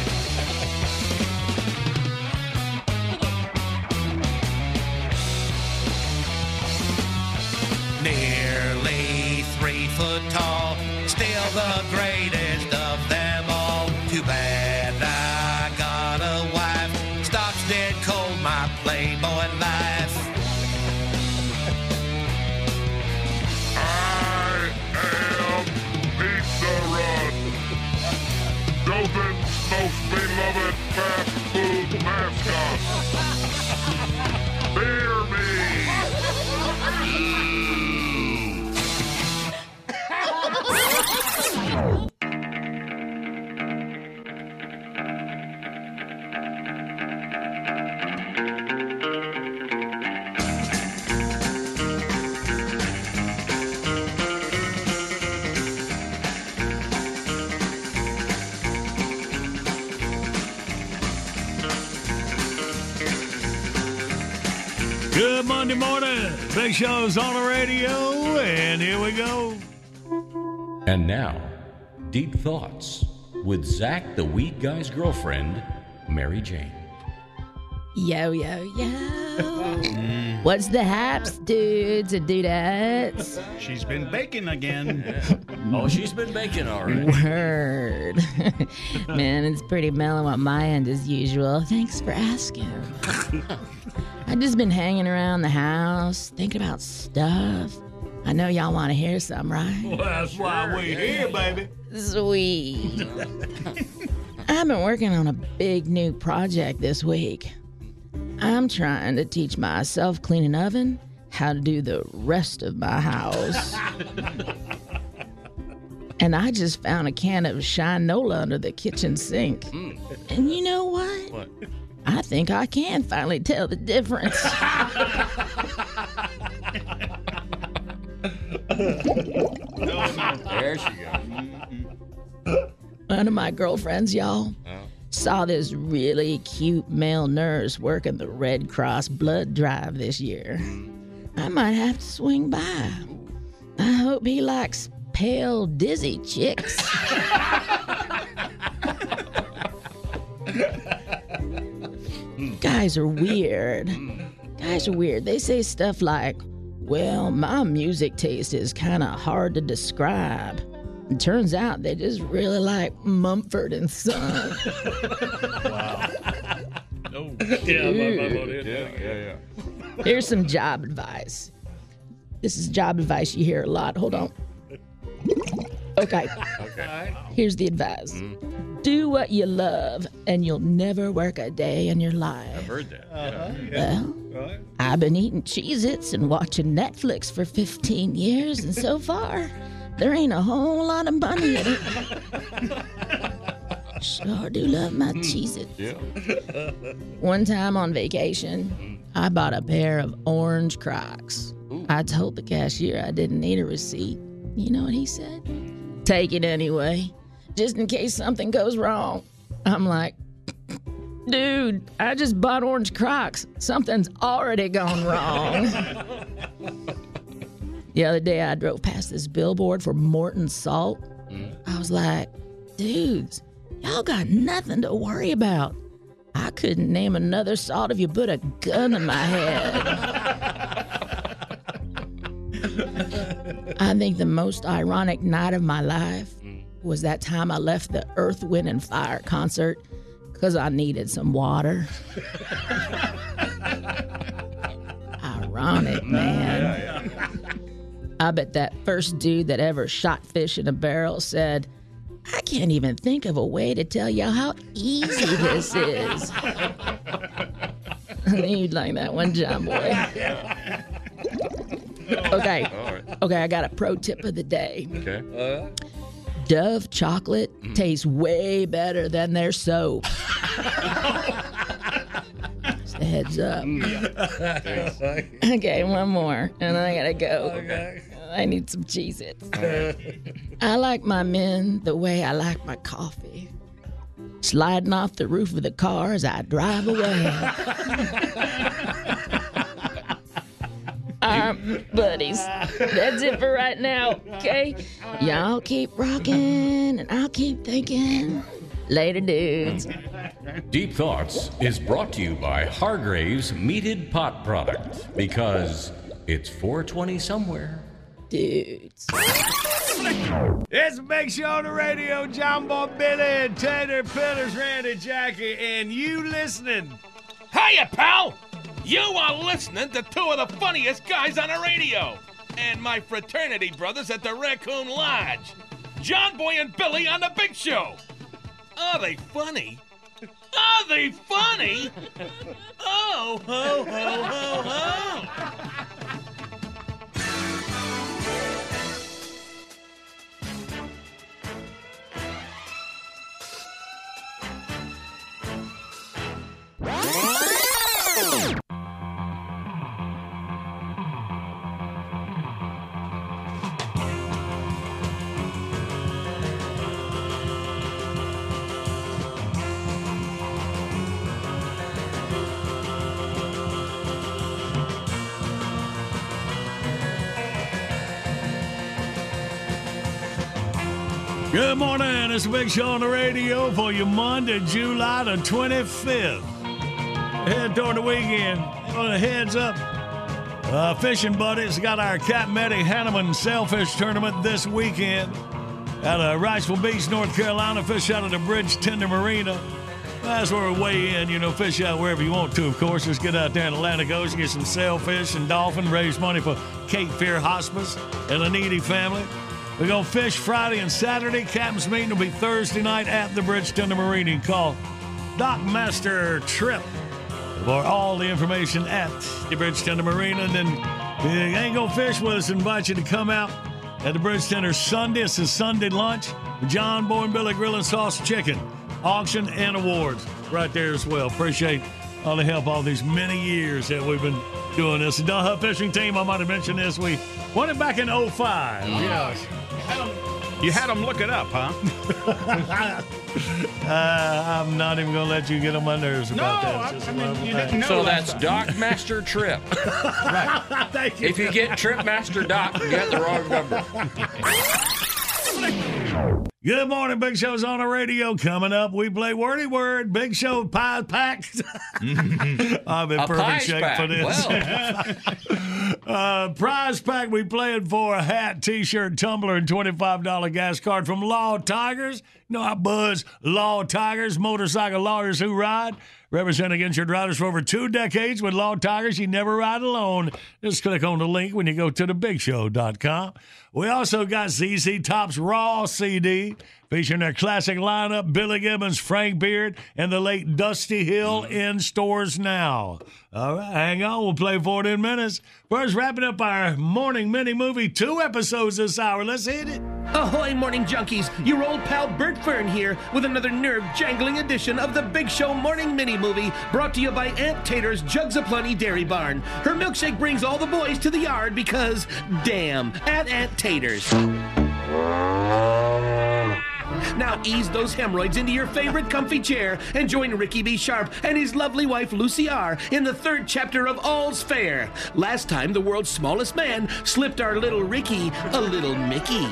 Good morning. Big Show's on the radio, and here we go. And now, Deep Thoughts with Zach the Weed Guy's girlfriend, Mary Jane. Yo, yo, yo. Mm. What's the haps, dudes and dudettes? She's been baking again. Oh, she's been baking already. Word. Man, it's pretty mellow on my end as usual. Thanks for asking. I've just been hanging around the house, thinking about stuff. I know y'all want to hear some, right? Well, that's why we're here, baby. Sweet. I've been working on a big new project this week. I'm trying to teach myself cleaning oven how to do the rest of my house. and I just found a can of Shinola under the kitchen sink. Hmm. And you know what? What? I think I can finally tell the difference. There she goes. One of my girlfriends, y'all, saw this really cute male nurse working the Red Cross blood drive this year. I might have to swing by. I hope he likes pale, dizzy chicks. Guys are weird. Guys are weird. They say stuff like, well, my music taste is kind of hard to describe. It turns out they just really like Mumford and Son. wow. Oh, Yeah, my- my Yeah, yeah, yeah. Here's some job advice. This is job advice you hear a lot. Hold on. Okay. Okay. Here's the advice. Do what you love, and you'll never work a day in your life. I've heard that. Uh-huh. yeah. Well, I've been eating Cheez Its and watching Netflix for 15 years, and so far, there ain't a whole lot of money in it. Sure do love my hmm. Cheez Its. Yeah. One time on vacation, hmm. I bought a pair of orange Crocs. I told the cashier I didn't need a receipt. You know what he said? Take it anyway, just in case something goes wrong. I'm like, dude, I just bought orange Crocs. Something's already gone wrong. The other day, I drove past this billboard for Morton Salt. Mm-hmm. I was like, dudes, y'all got nothing to worry about. I couldn't name another salt if you put a gun in my head. I think the most ironic night of my life mm. was that time I left the Earth, Wind, and Fire concert because I needed some water. Ironic, man. I bet that first dude that ever shot fish in a barrel said, I can't even think of a way to tell y'all how easy this is. You'd like that one, John Boy. Okay. Okay, I got a pro tip of the day. Okay. Uh? Dove chocolate mm. tastes way better than their soap. Just a heads up. Mm, okay, one more, and I gotta go. I need some Cheez Its. I like my men the way I like my coffee. Sliding off the roof of the car as I drive away. All right, buddies. That's it for right now, okay? Y'all keep rocking, and I'll keep thinking. Later, dudes. Deep Thoughts is brought to you by Hargrave's Meated Pot Product because it's 420 somewhere. Dudes. It's big show on the radio. John Boy Billy, and Tater, Pillars, Randy, Jackie, and you listening. Hiya, pal! You are listening to two of the funniest guys on the radio, and my fraternity brothers at the Raccoon Lodge, John Boy and Billy on the Big Show. Are they funny? Are they funny? Oh, ho, ho, ho, ho! Good morning. It's big show on the radio for you Monday, July the 25th. Head toward the weekend. On heads up. Uh, fishing buddies got our Cap Meddy Haneman Sailfish Tournament this weekend at uh, Wrightsville Beach, North Carolina. Fish out of the Bridge Tender Marina. That's where we weigh in, you know, fish out wherever you want to, of course. Just get out there in Atlantic Ocean, get some sailfish and dolphin, raise money for Cape Fear Hospice and a needy family. Going to fish Friday and Saturday. Captain's meeting will be Thursday night at the Bridge Tender Marina. Call Doc Master Trip for all the information at the Bridge Tender Marina. And then if you ain't to fish with us, invite you to come out at the Bridge Tender Sunday. It's a Sunday lunch. John Boy and Billy Grill and Sauce Chicken. Auction and awards right there as well. Appreciate all the help all these many years that we've been doing this. The Dunn Fishing Team, I might have mentioned this, we won it back in 05. Yes. You had them look it up, huh? Uh, I'm not even going to let you get on my nerves about No, that. I- It's just I mean, one of the you didn't know So last that's Doc Master Trip. right. Thank you. If you get Trip Master Doc, you got the wrong number. Good morning, Big Show's on the radio. Coming up, we play Wordy Word, Big Show Pie Pack. I'm in A perfect shape pack. for this. uh, prize pack, we playing for a hat, t shirt, tumbler, and $25 gas card from Law Tigers. You know I buzz Law Tigers, motorcycle lawyers who ride. Representing injured riders for over two decades with Law Tigers, you never ride alone. Just click on the link when you go to thebigshow.com. We also got ZZ Top's Raw CD featuring their classic lineup Billy Gibbons, Frank Beard, and the late Dusty Hill mm. in stores now. All right, hang on. We'll play for it in minutes. First, wrapping up our morning mini movie, two episodes this hour. Let's hit it. Ahoy, morning junkies! Your old pal Bert Fern here with another nerve jangling edition of the Big Show Morning Mini Movie brought to you by Aunt Tater's Jugs of Plenty Dairy Barn. Her milkshake brings all the boys to the yard because, damn, at Aunt Tater's. Now ease those hemorrhoids into your favorite comfy chair and join Ricky B. Sharp and his lovely wife Lucy R. in the third chapter of All's Fair. Last time, the world's smallest man slipped our little Ricky a little Mickey.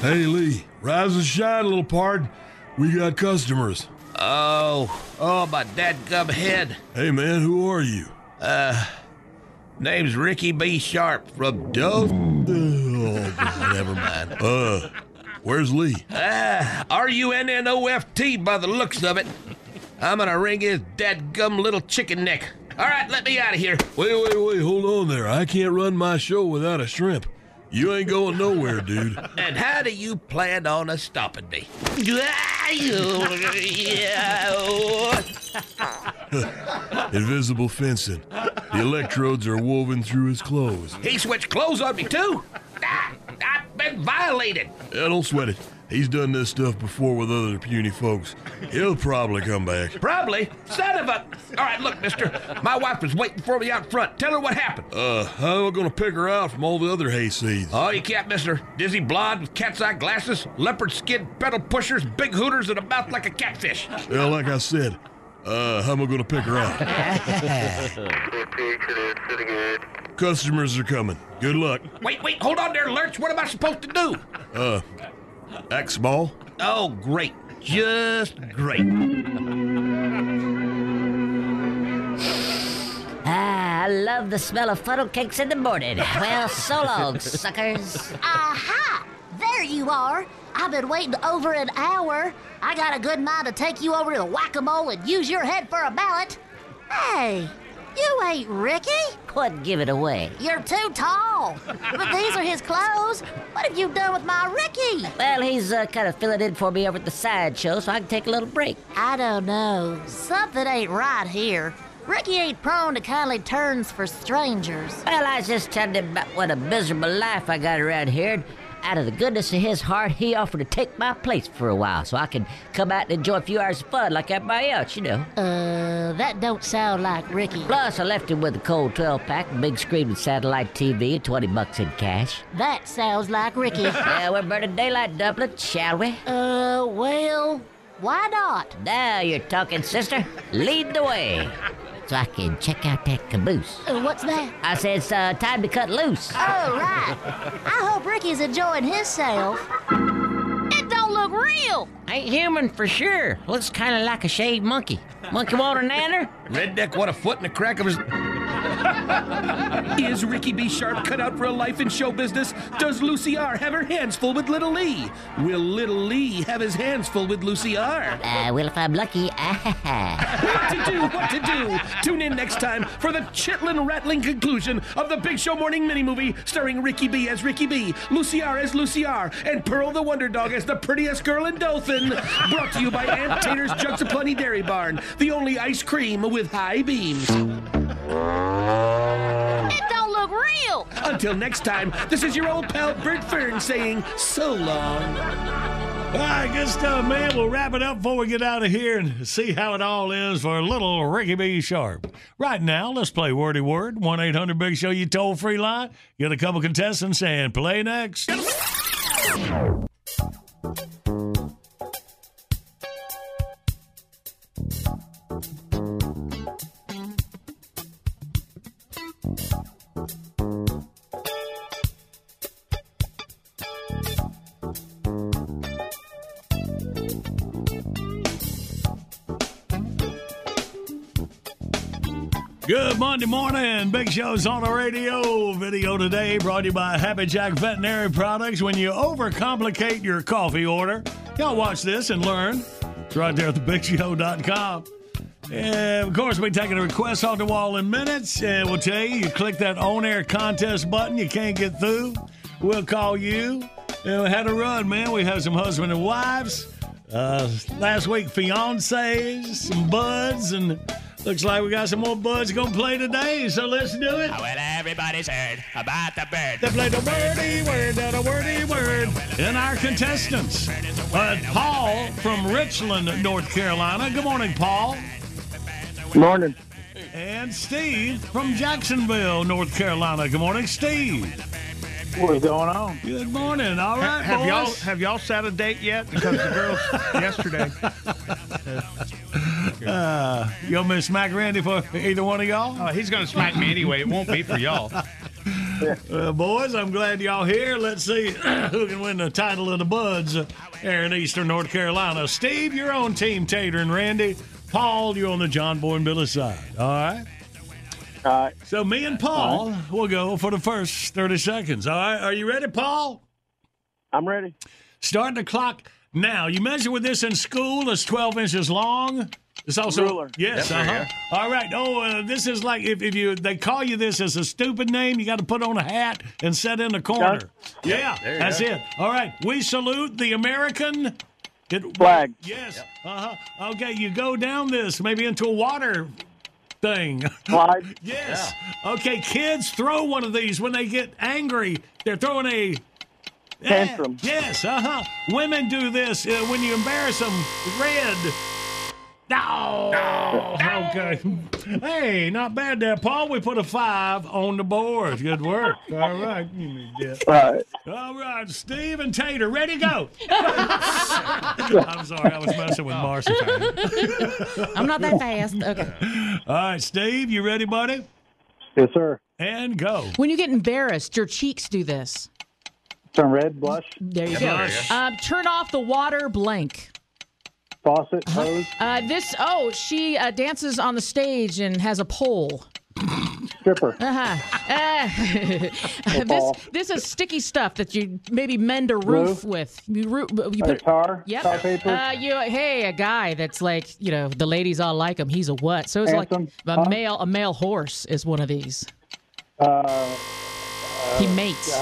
Hey, Lee, rise and shine, little pard. We got customers. Oh, oh, my dadgum head. Hey, man, who are you? Uh, name's Ricky B. Sharp from Dove. Oh, never mind. Uh, Where's Lee? Ah, R U N N O F T by the looks of it. I'm gonna wring his dadgum little chicken neck. All right, let me out of here. Wait, wait, wait, hold on there. I can't run my show without a shrimp. You ain't going nowhere, dude. And how do you plan on stopping me? Invisible fencing. The electrodes are woven through his clothes. He switched clothes on me too. Ah, I've been violated. Yeah, don't sweat it. He's done this stuff before with other puny folks. He'll probably come back. Probably. Son of a. All right, look, mister. My wife is waiting for me out front. Tell her what happened. Uh, how am I gonna pick her out from all the other hayseeds? Oh, you can't, mister. Dizzy blonde with cat's eye glasses, leopard skin pedal pushers, big hooters, and a mouth like a catfish. Yeah, like I said, uh, how am I gonna pick her out? Customers are coming. Good luck. wait, wait, hold on there, Lurch. What am I supposed to do? Uh, act small. Oh, great. Just great. Ah, I love the smell of funnel cakes in the morning. Well, so long, suckers. Aha! There you are. I've been waiting over an hour. I got a good mind to take you over to the whack-a-mole and use your head for a mallet. Hey, you ain't Ricky. Quit give it away. You're too tall. But these are his clothes. What have you done with my Ricky? Well, he's uh, kind of filling in for me over at the sideshow, so I can take a little break. I don't know. Something ain't right here. Ricky ain't prone to kindly turns for strangers. Well, I was just telling him about what a miserable life I got around here. Out of the goodness of his heart, he offered to take my place for a while so I can come out and enjoy a few hours of fun like everybody else, you know. Uh, that don't sound like Ricky. Plus, I left him with a cold 12 pack, a big screen with satellite TV, and 20 bucks in cash. That sounds like Ricky. Yeah, we're burning daylight Dublin, shall we? Uh, well, why not? Now you're talking, sister. Lead the way. So I can check out that caboose. Uh, what's that? I said it's uh, time to cut loose. Oh, right. I hope Ricky's enjoying himself. It don't look real. Ain't human for sure. Looks kind of like a shaved monkey. Monkey want a nanner? Redneck, what a foot in the crack of his. Is Ricky B. Sharp cut out for a life in show business? Does Lucy R. have her hands full with Little Lee? Will Little Lee have his hands full with Lucy R.? Uh, well, if I'm lucky, What to do, what to do? Tune in next time for the chitlin rattling conclusion of the Big Show Morning mini movie starring Ricky B as Ricky B, Lucy R as Lucy R, and Pearl the Wonder Dog as the prettiest girl in Dothan. Brought to you by Aunt Tater's Jugs of Plenty Dairy Barn, the only ice cream with high beams. It don't look real. Until next time, this is your old pal Bert Fern saying so long. All right, good stuff, man. We'll wrap it up before we get out of here and see how it all is for little Ricky B. Sharp. Right now, let's play Wordy Word. 1 800 Big Show, you toll free line. Get a couple contestants and play next. Monday morning. Big Show's on the radio. Video today brought to you by Happy Jack Veterinary Products. When you overcomplicate your coffee order, y'all watch this and learn. It's right there at thebigshow.com. And of course, we're taking a request off the wall in minutes. And we'll tell you, you click that on air contest button, you can't get through. We'll call you. And we had a run, man. We had some husband and wives. Uh, last week, fiancés, some buds, and looks like we got some more buds gonna play today. So let's do it. Well, everybody's heard about the bird. They played the wordy word, that a wordy word. And our contestants, uh, Paul from Richland, North Carolina. Good morning, Paul. Good morning. And Steve from Jacksonville, North Carolina. Good morning, Steve. What's going on? Good morning. All right, have boys. y'all have y'all set a date yet? Because the girls yesterday. Uh, you want me to smack Randy for either one of y'all? Oh, he's going to smack me anyway. It won't be for y'all. Uh, boys, I'm glad y'all here. Let's see who can win the title of the Buds here in Eastern North Carolina. Steve, you're on Team Tater and Randy. Paul, you're on the John Boy and Billy side. All right. All right. So me and Paul will go for the first 30 seconds. All right. Are you ready, Paul? I'm ready. Starting the clock now. You measure with this in school. It's 12 inches long. It's also Ruler. yes. Yep, uh-huh. All right. Oh, uh, this is like if, if you they call you this as a stupid name, you got to put on a hat and sit in the corner. Yeah, There that's go. it. All right. We salute the American it, Flag. Yes. Uh huh. Okay. You go down this maybe into a water thing. Slide. yes. Okay. Kids throw one of these when they get angry. They're throwing a Tantrum. Yes, uh huh. Women do this uh, when you embarrass them. Red. No. Okay. Hey, not bad there, Paul. We put a five on the board. Good work. All right. Give me that. All right. All right, Steve and Tater, ready to go. I'm sorry, I was messing with Marcy. I'm not that fast. Okay. All right, Steve, you ready, buddy? Yes, sir. And go. When you get embarrassed, your cheeks do this. Turn red, blush, There you Yep, go. there you go. Um, turn off the water blank. Faucet, hose, Uh, this, oh, she uh, dances on the stage and has a pole. stripper, Uh-huh. Uh, this this is sticky stuff that you maybe mend a roof Glue? with. You, roo- you A put tar, Yep. tar paper. Uh, you hey, a guy that's like you know the ladies all like him. He's a what? So it's Handsome, like a huh? male a male horse is one of these. uh, He mates.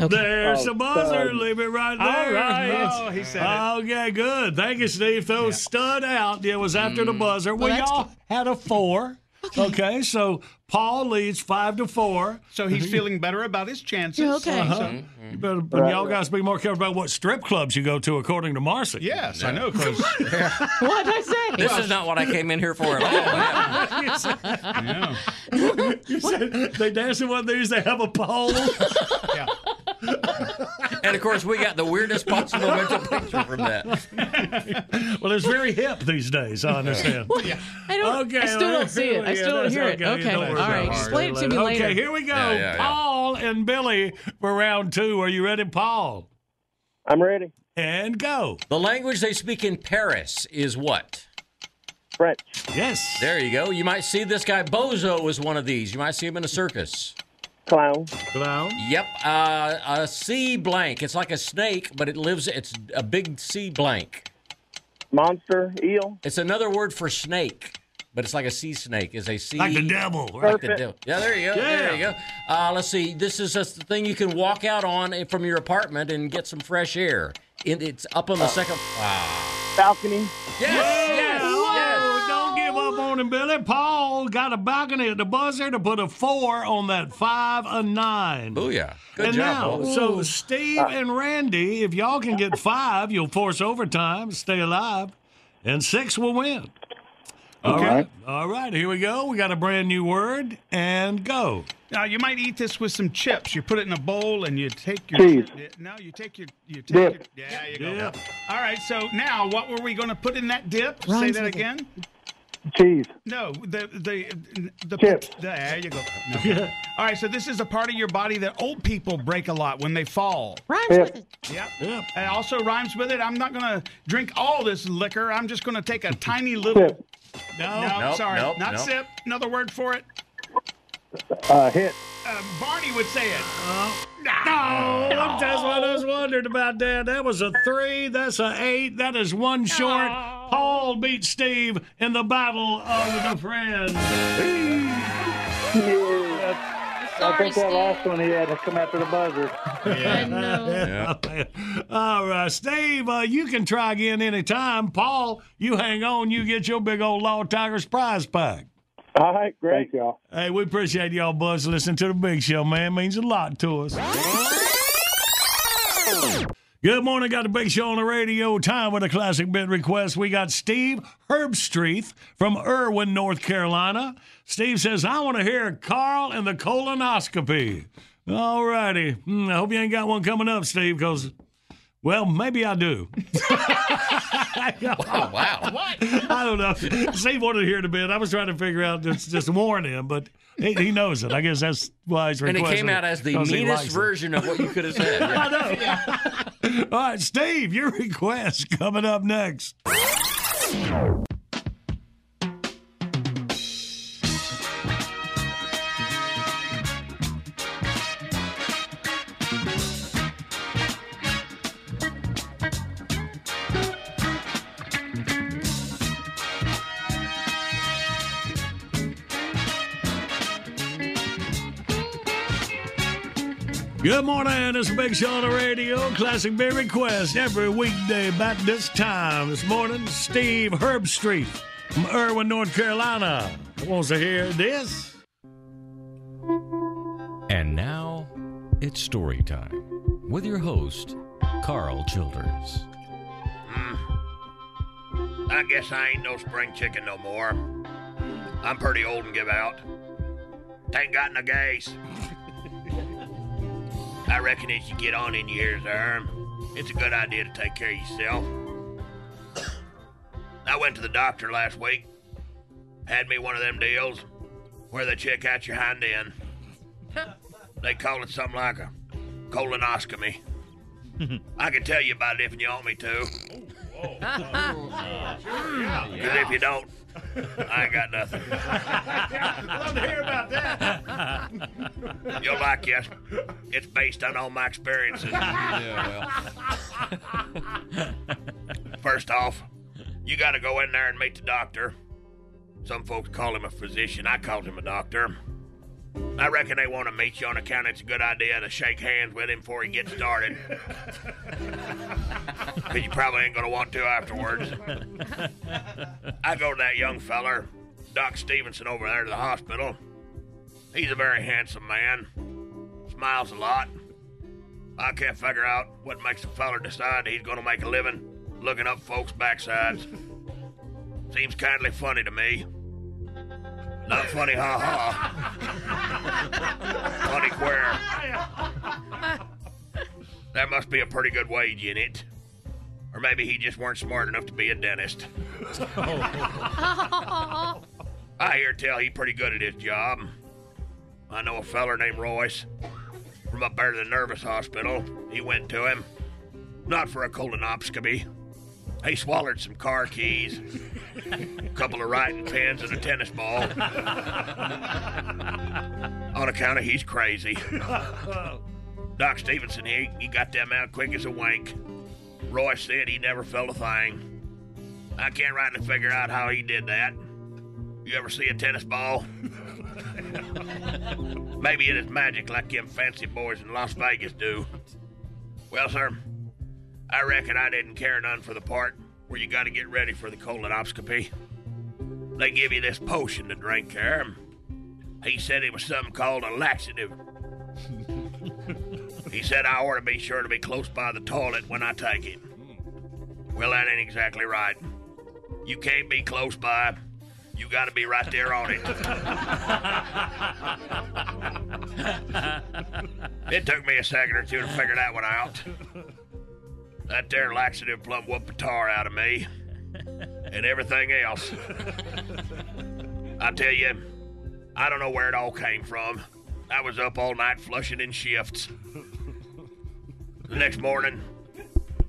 Okay. There's Oh, the buzzer. stud. Leave it right there. right. Oh, he said it. Okay, good. Thank you, Steve. Throw stud out. It was after the mm. buzzer. Well, we that's all had a four. Okay. so Paul leads five to four. So he's feeling better about his chances. Yeah, okay. Uh-huh. You better, but Right, y'all right. guys be more careful about what strip clubs you go to, according to Marcy. Yes, I know. Because What did I say? This is not what I came in here for at all. yeah. You said they dance in one of these. They have a pole. And of course, we got the weirdest possible mental picture from that. well, it's very hip these days. I understand. I don't. Okay, I still don't see it. I yeah, still don't hear it. okay. Okay. Don't All worry right. about it. Explain it to me later. Okay, here we go. Yeah, yeah, yeah. Paul and Billy for round two. Are you ready, Paul? I'm ready. And go. The language they speak in Paris is what? French, Yes. There you go. You might see this guy Bozo is one of these. You might see him in a circus. Clown, Clown. Yep, uh, a sea blank. It's like a snake, but it lives. It's a big sea blank. monster, eel, It's another word for snake, but it's like a sea snake. Is a sea Like the devil. Right? Like the devil. Yeah, there you go. Yeah. There you go. Uh, let's see. This is just the thing you can walk out on from your apartment and get some fresh air. It, it's up on the second. Ah. balcony, Yes, yes, yes. Whoa, don't give up on him, Billy. Paul got a balcony at the buzzer to put a four on that five a nine. Booyah. Good and job, now, Paul. so Steve and Randy, if y'all can get five, you'll force overtime, stay alive, and six will win. All Okay. right. All right, here we go. We got a brand new word, and go. Now you might eat this with some chips. You put it in a bowl and you take your Cheese. No, you take your you take Dip. Your, yeah, you go. Dip. All right. So now, what were we going to put in that dip? Say that again. it. Again. cheese, No, the the the Chips. There you go. No. All right. So this is a part of your body that old people break a lot when they fall. Rhymes Yep. with it. Yep. Yep. It also rhymes with it. I'm not going to drink all this liquor. I'm just going to take a tiny little. sip, No. No, Nope, sorry, nope, not nope. sip. Another word for it. Uh, hit, Uh, Barney would say it. Oh, that's what I was wondering about, Dad. That was a three. That's a eight. That is one short. Paul beat Steve in the battle of the friends. I think that last one he had to come after the buzzer. I know. All right, Steve, uh, you can try again anytime. Paul, you hang on. You get your big old Law Tigers prize pack. All right, great. Thank y'all. Hey, we appreciate y'all, Buzz, listening to the Big Show, man. means a lot to us. Good morning. Got the Big Show on the radio. Time with a classic bit request. We got Steve Herbstreet from Erwin, North Carolina. Steve says, I want to hear Carl and the colonoscopy. All righty. Hmm, I hope you ain't got one coming up, Steve, because, well, maybe I do. Oh, wow. What? I don't know. Steve wanted to hear it a bit. I was trying to figure out, just, just warn him, but he, he knows it. I guess that's why he's requesting. And it came out as the meanest likes it. version of what you could have said. Yeah. I know. All right, Steve, your request coming up next. Good morning. It's Big Show on the radio. Classic Beer Request every weekday about this time. This morning, Steve Herbstreet from Erwin, North Carolina wants to hear this. And now it's story time with your host, Carl Childers. Hmm. I guess I ain't no spring chicken no more. I'm pretty old and give out. Ain't got no gas. I reckon as you get on in years, there, it's a good idea to take care of yourself. I went to the doctor last week. Had me one of them deals where they check out your hind end. They call it something like a colonoscopy. I can tell you about it if you want me to. Oh, because oh, if you don't, I ain't got nothing. Love to hear about that. You'll like it. It's based on all my experiences. Yeah. First off, you got to go in there and meet the doctor. Some folks call him a physician. I called him a doctor. I reckon they want to meet you on account it's a good idea to shake hands with him before he gets started. Because you probably ain't going to want to afterwards. I go to that young feller, Doc Stevenson, over there to the hospital. He's a very handsome man, smiles a lot. I can't figure out what makes a feller decide he's going to make a living looking up folks' backsides. Seems kindly funny to me. Not funny, ha ha. funny queer. There must be a pretty good wage in it. Or maybe he just weren't smart enough to be a dentist. I hear tell he pretty good at his job. I know a feller named Royce from up there to the nervous hospital. He went to him. Not for a colonoscopy. He swallowed some car keys, a couple of writing pens, and a tennis ball. On account of he's crazy. Doc Stevenson, he, he got them out quick as a wink. Roy said he never felt a thing. I can't rightly figure out how he did that. You ever see a tennis ball? Maybe it is magic like them fancy boys in Las Vegas do. Well, sir, I reckon I didn't care none for the part where you got to get ready for the colonoscopy. They give you this potion to drink there. He said it was something called a laxative. he said I ought to be sure to be close by the toilet when I take it. Well, that ain't exactly right. You can't be close by. You got to be right there on it. it took me a second or two to figure that one out. That there laxative plumb whooped the tar out of me. And everything else. I tell you, I don't know where it all came from. I was up all night flushing in shifts. The next morning.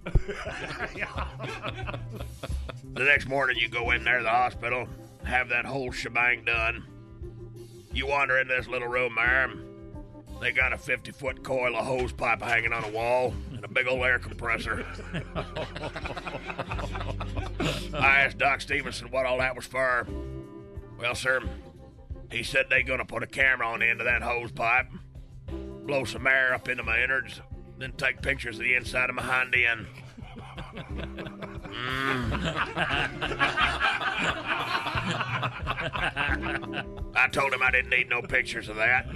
the next morning, you go in there to the hospital, have that whole shebang done. You wander into this little room there. They got a 50 foot coil of hose pipe hanging on a wall and a big old air compressor. I asked Doc Stevenson what all that was for. Well, sir, he said they gonna put a camera on the end of that hose pipe, blow some air up into my innards, then take pictures of the inside of my hind end. Mm. I told him I didn't need no pictures of that.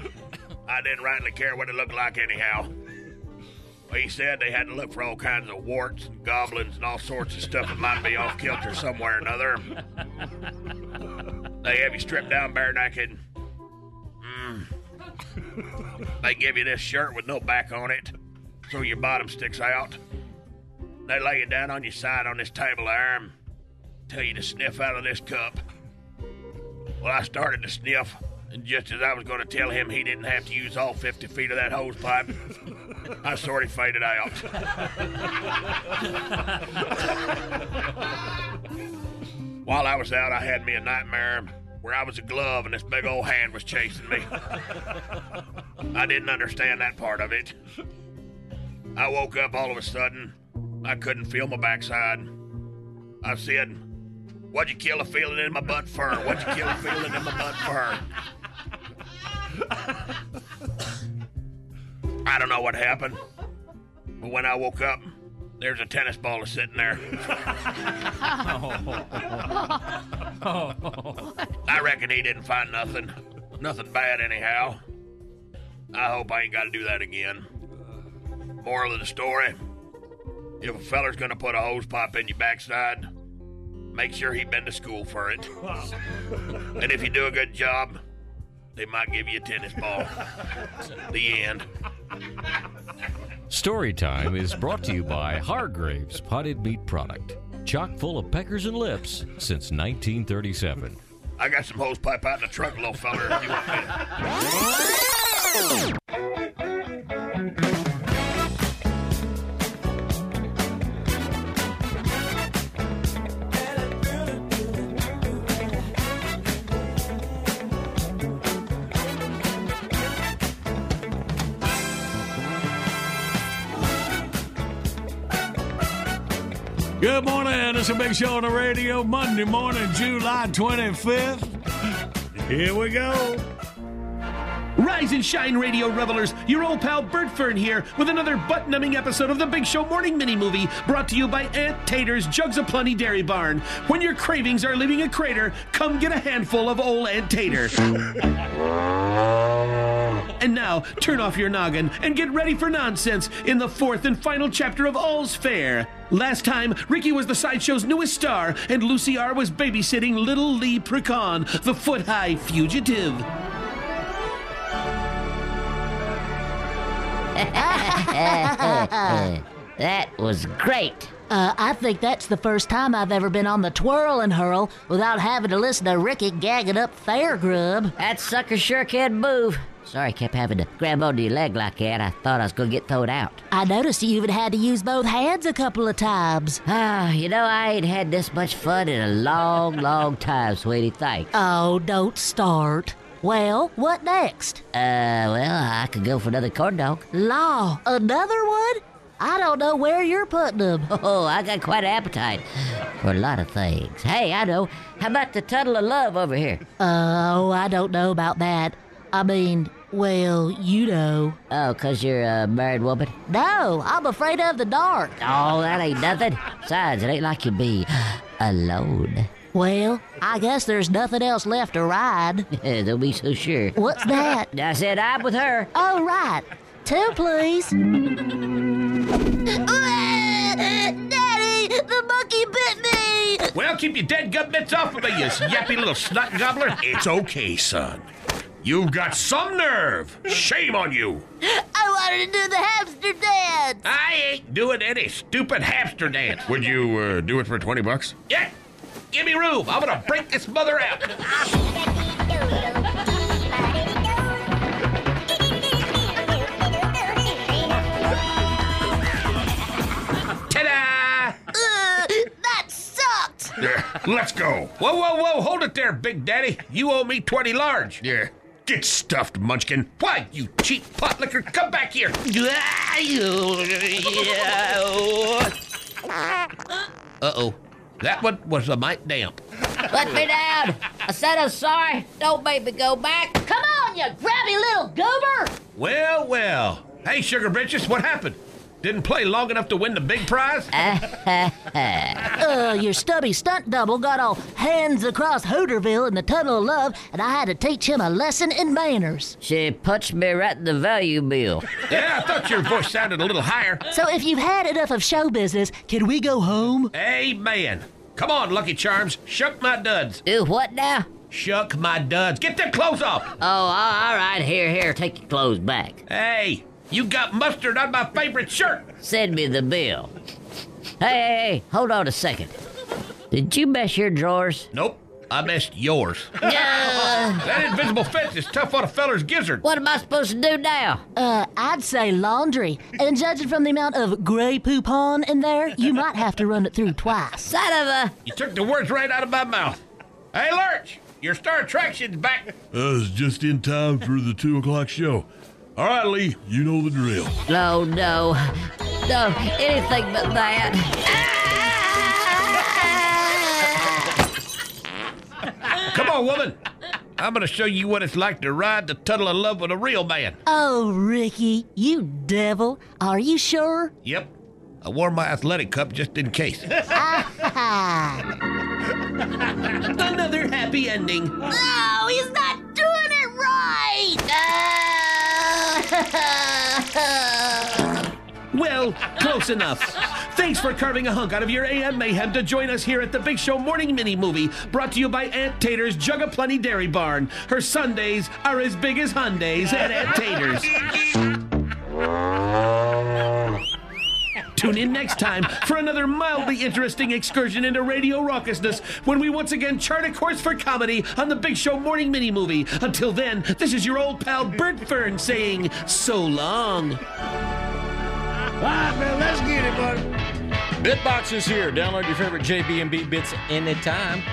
I didn't rightly care what it looked like anyhow. He said they had to look for all kinds of warts and goblins and all sorts of stuff that might be off kilter somewhere or another. They have you stripped down bare naked. Mm. They give you this shirt with no back on it, so your bottom sticks out. They lay you down on your side on this table there and tell you to sniff out of this cup. Well, I started to sniff, and just as I was going to tell him he didn't have to use all 50 feet of that hose pipe, I sort of faded out. While I was out, I had me a nightmare where I was a glove and this big old hand was chasing me. I didn't understand that part of it. I woke up all of a sudden. I couldn't feel my backside. I said, What'd you kill a feeling in my butt for? What'd you kill a feeling in my butt for? I don't know what happened, but when I woke up, there's a tennis ball sitting there. I reckon he didn't find nothing. Nothing bad, anyhow. I hope I ain't got to do that again. Moral of the story if a feller's gonna put a hose pipe in your backside, make sure he been to school for it. and if you do a good job, they might give you a tennis ball. the end. Storytime is brought to you by Hargrave's Potted Meat Product, chock full of peckers and lips since 1937. I got some hose pipe out in the truck, little feller, if you want me. Good morning. It's a big show on the radio. Monday morning, July 25th. Here we go. Rise and shine, radio revelers. Your old pal Bert Fern here with another butt numbing episode of the Big Show Morning Mini Movie brought to you by Aunt Tater's Jugs of Plenty Dairy Barn. When your cravings are leaving a crater, come get a handful of old Aunt Tater. and now, turn off your noggin and get ready for nonsense in the fourth and final chapter of All's Fair. Last time, Ricky was the sideshow's newest star, and Lucy R. was babysitting little Lee Precon, the foot high fugitive. that was great. Uh, I think that's the first time I've ever been on the twirl and hurl without having to listen to Ricky gagging up fair grub. That sucker sure can move. Sorry, I kept having to grab onto your leg like that. I thought I was going to get thrown out. I noticed you even had to use both hands a couple of times. Ah, you know, I ain't had this much fun in a long, long time, sweetie. Thanks. Oh, don't start. Well, what next? Uh, well, I could go for another corn dog. Law, another one? I don't know where you're putting them. Oh, I got quite an appetite for a lot of things. Hey, I know. How about the tunnel of love over here? Oh, I don't know about that. I mean, well, you know. Oh, 'cause you're a married woman? No, I'm afraid of the dark. Oh, that ain't nothing. Besides, it ain't like you'd be alone. Well, I guess there's nothing else left to ride. Don't be so sure. What's that? I said I'm with her. Oh, right. Two, please. Daddy, the monkey bit me. Well, keep your dead gut bits off of me, you yappy little snot gobbler. It's okay, son. You've got some nerve. Shame on you. I wanted to do the hamster dance. I ain't doing any stupid hamster dance. Would you uh, do it for 20 bucks? Yeah. Give me room. I'm gonna break this mother out. Ta-da! Uh, that sucked. Yeah, let's go. Whoa, whoa, whoa! Hold it there, Big Daddy. You owe me twenty large. Yeah. Get stuffed, Munchkin. Why, you cheap pot licker? Come back here. Uh oh. That one was a mite damp. Let me down. I said I'm sorry. Don't make me go back. Come on, you grabby little goober. Well, well. Hey, Sugar Britches, what happened? Didn't play long enough to win the big prize? Uh, your stubby stunt double got all hands across Hooterville in the Tunnel of Love, and I had to teach him a lesson in manners. She punched me right in the value bill. yeah, I thought your voice sounded a little higher. So if you've had enough of show business, can we go home? Amen. Come on, Lucky Charms. Shuck my duds. Do what now? Shuck my duds. Get them clothes off. Oh, all right. Here, here. Take your clothes back. Hey, you got mustard on my favorite shirt. Send me the bill. Hey, hey, hey, hold on a second. Did you mess your drawers? Nope. I messed yours. that invisible fence is tough on a feller's gizzard. What am I supposed to do now? Uh, I'd say laundry. And judging from the amount of gray poupon in there, you might have to run it through twice. Son of a. You took the words right out of my mouth. Hey, Lurch, your star attraction's back. I was just in time for the 2 o'clock show. All right, Lee, you know the drill. No, no. No, anything but that. Come on, woman. I'm going to show you what it's like to ride the tunnel of love with a real man. Oh, Ricky, you devil. Are you sure? Yep. I wore my athletic cup just in case. Another happy ending. No, he's not doing it right. Uh. Well, close enough. Thanks for carving a hunk out of your AM mayhem to join us here at the Big Show Morning Mini Movie, brought to you by Aunt Tater's Jug of Plenty Dairy Barn. Her Sundays are as big as Hyundais at Aunt Tater's. Tune in next time for another mildly interesting excursion into radio raucousness when we once again chart a course for comedy on the Big Show Morning Mini Movie. Until then, this is your old pal Bert Fern saying so long. All right, man, let's get it, buddy. Bitbox is here. Download your favorite JB&B bits anytime.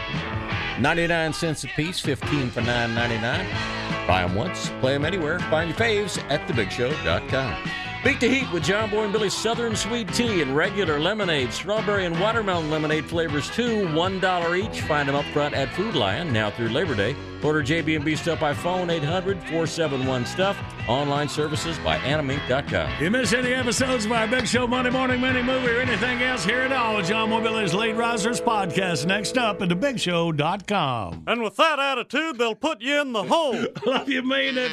99 cents a piece, 15 for 9.99. Buy them once, play them anywhere. Find your faves at thebigshow.com. Beat the heat with John Boy and Billy's Southern Sweet Tea and regular lemonade, strawberry and watermelon lemonade flavors too, $1 each. Find them up front at Food Lion now through Labor Day. Order JB&B stuff by phone 800-471-STUFF. Online services by animink.com. You miss any episodes of our Big Show Monday Morning Mini Movie or anything else, hear it all. John Boy and Billy's Late Risers podcast next up at thebigshow.com. And with that attitude, they'll put you in the hole. Love you, mean it.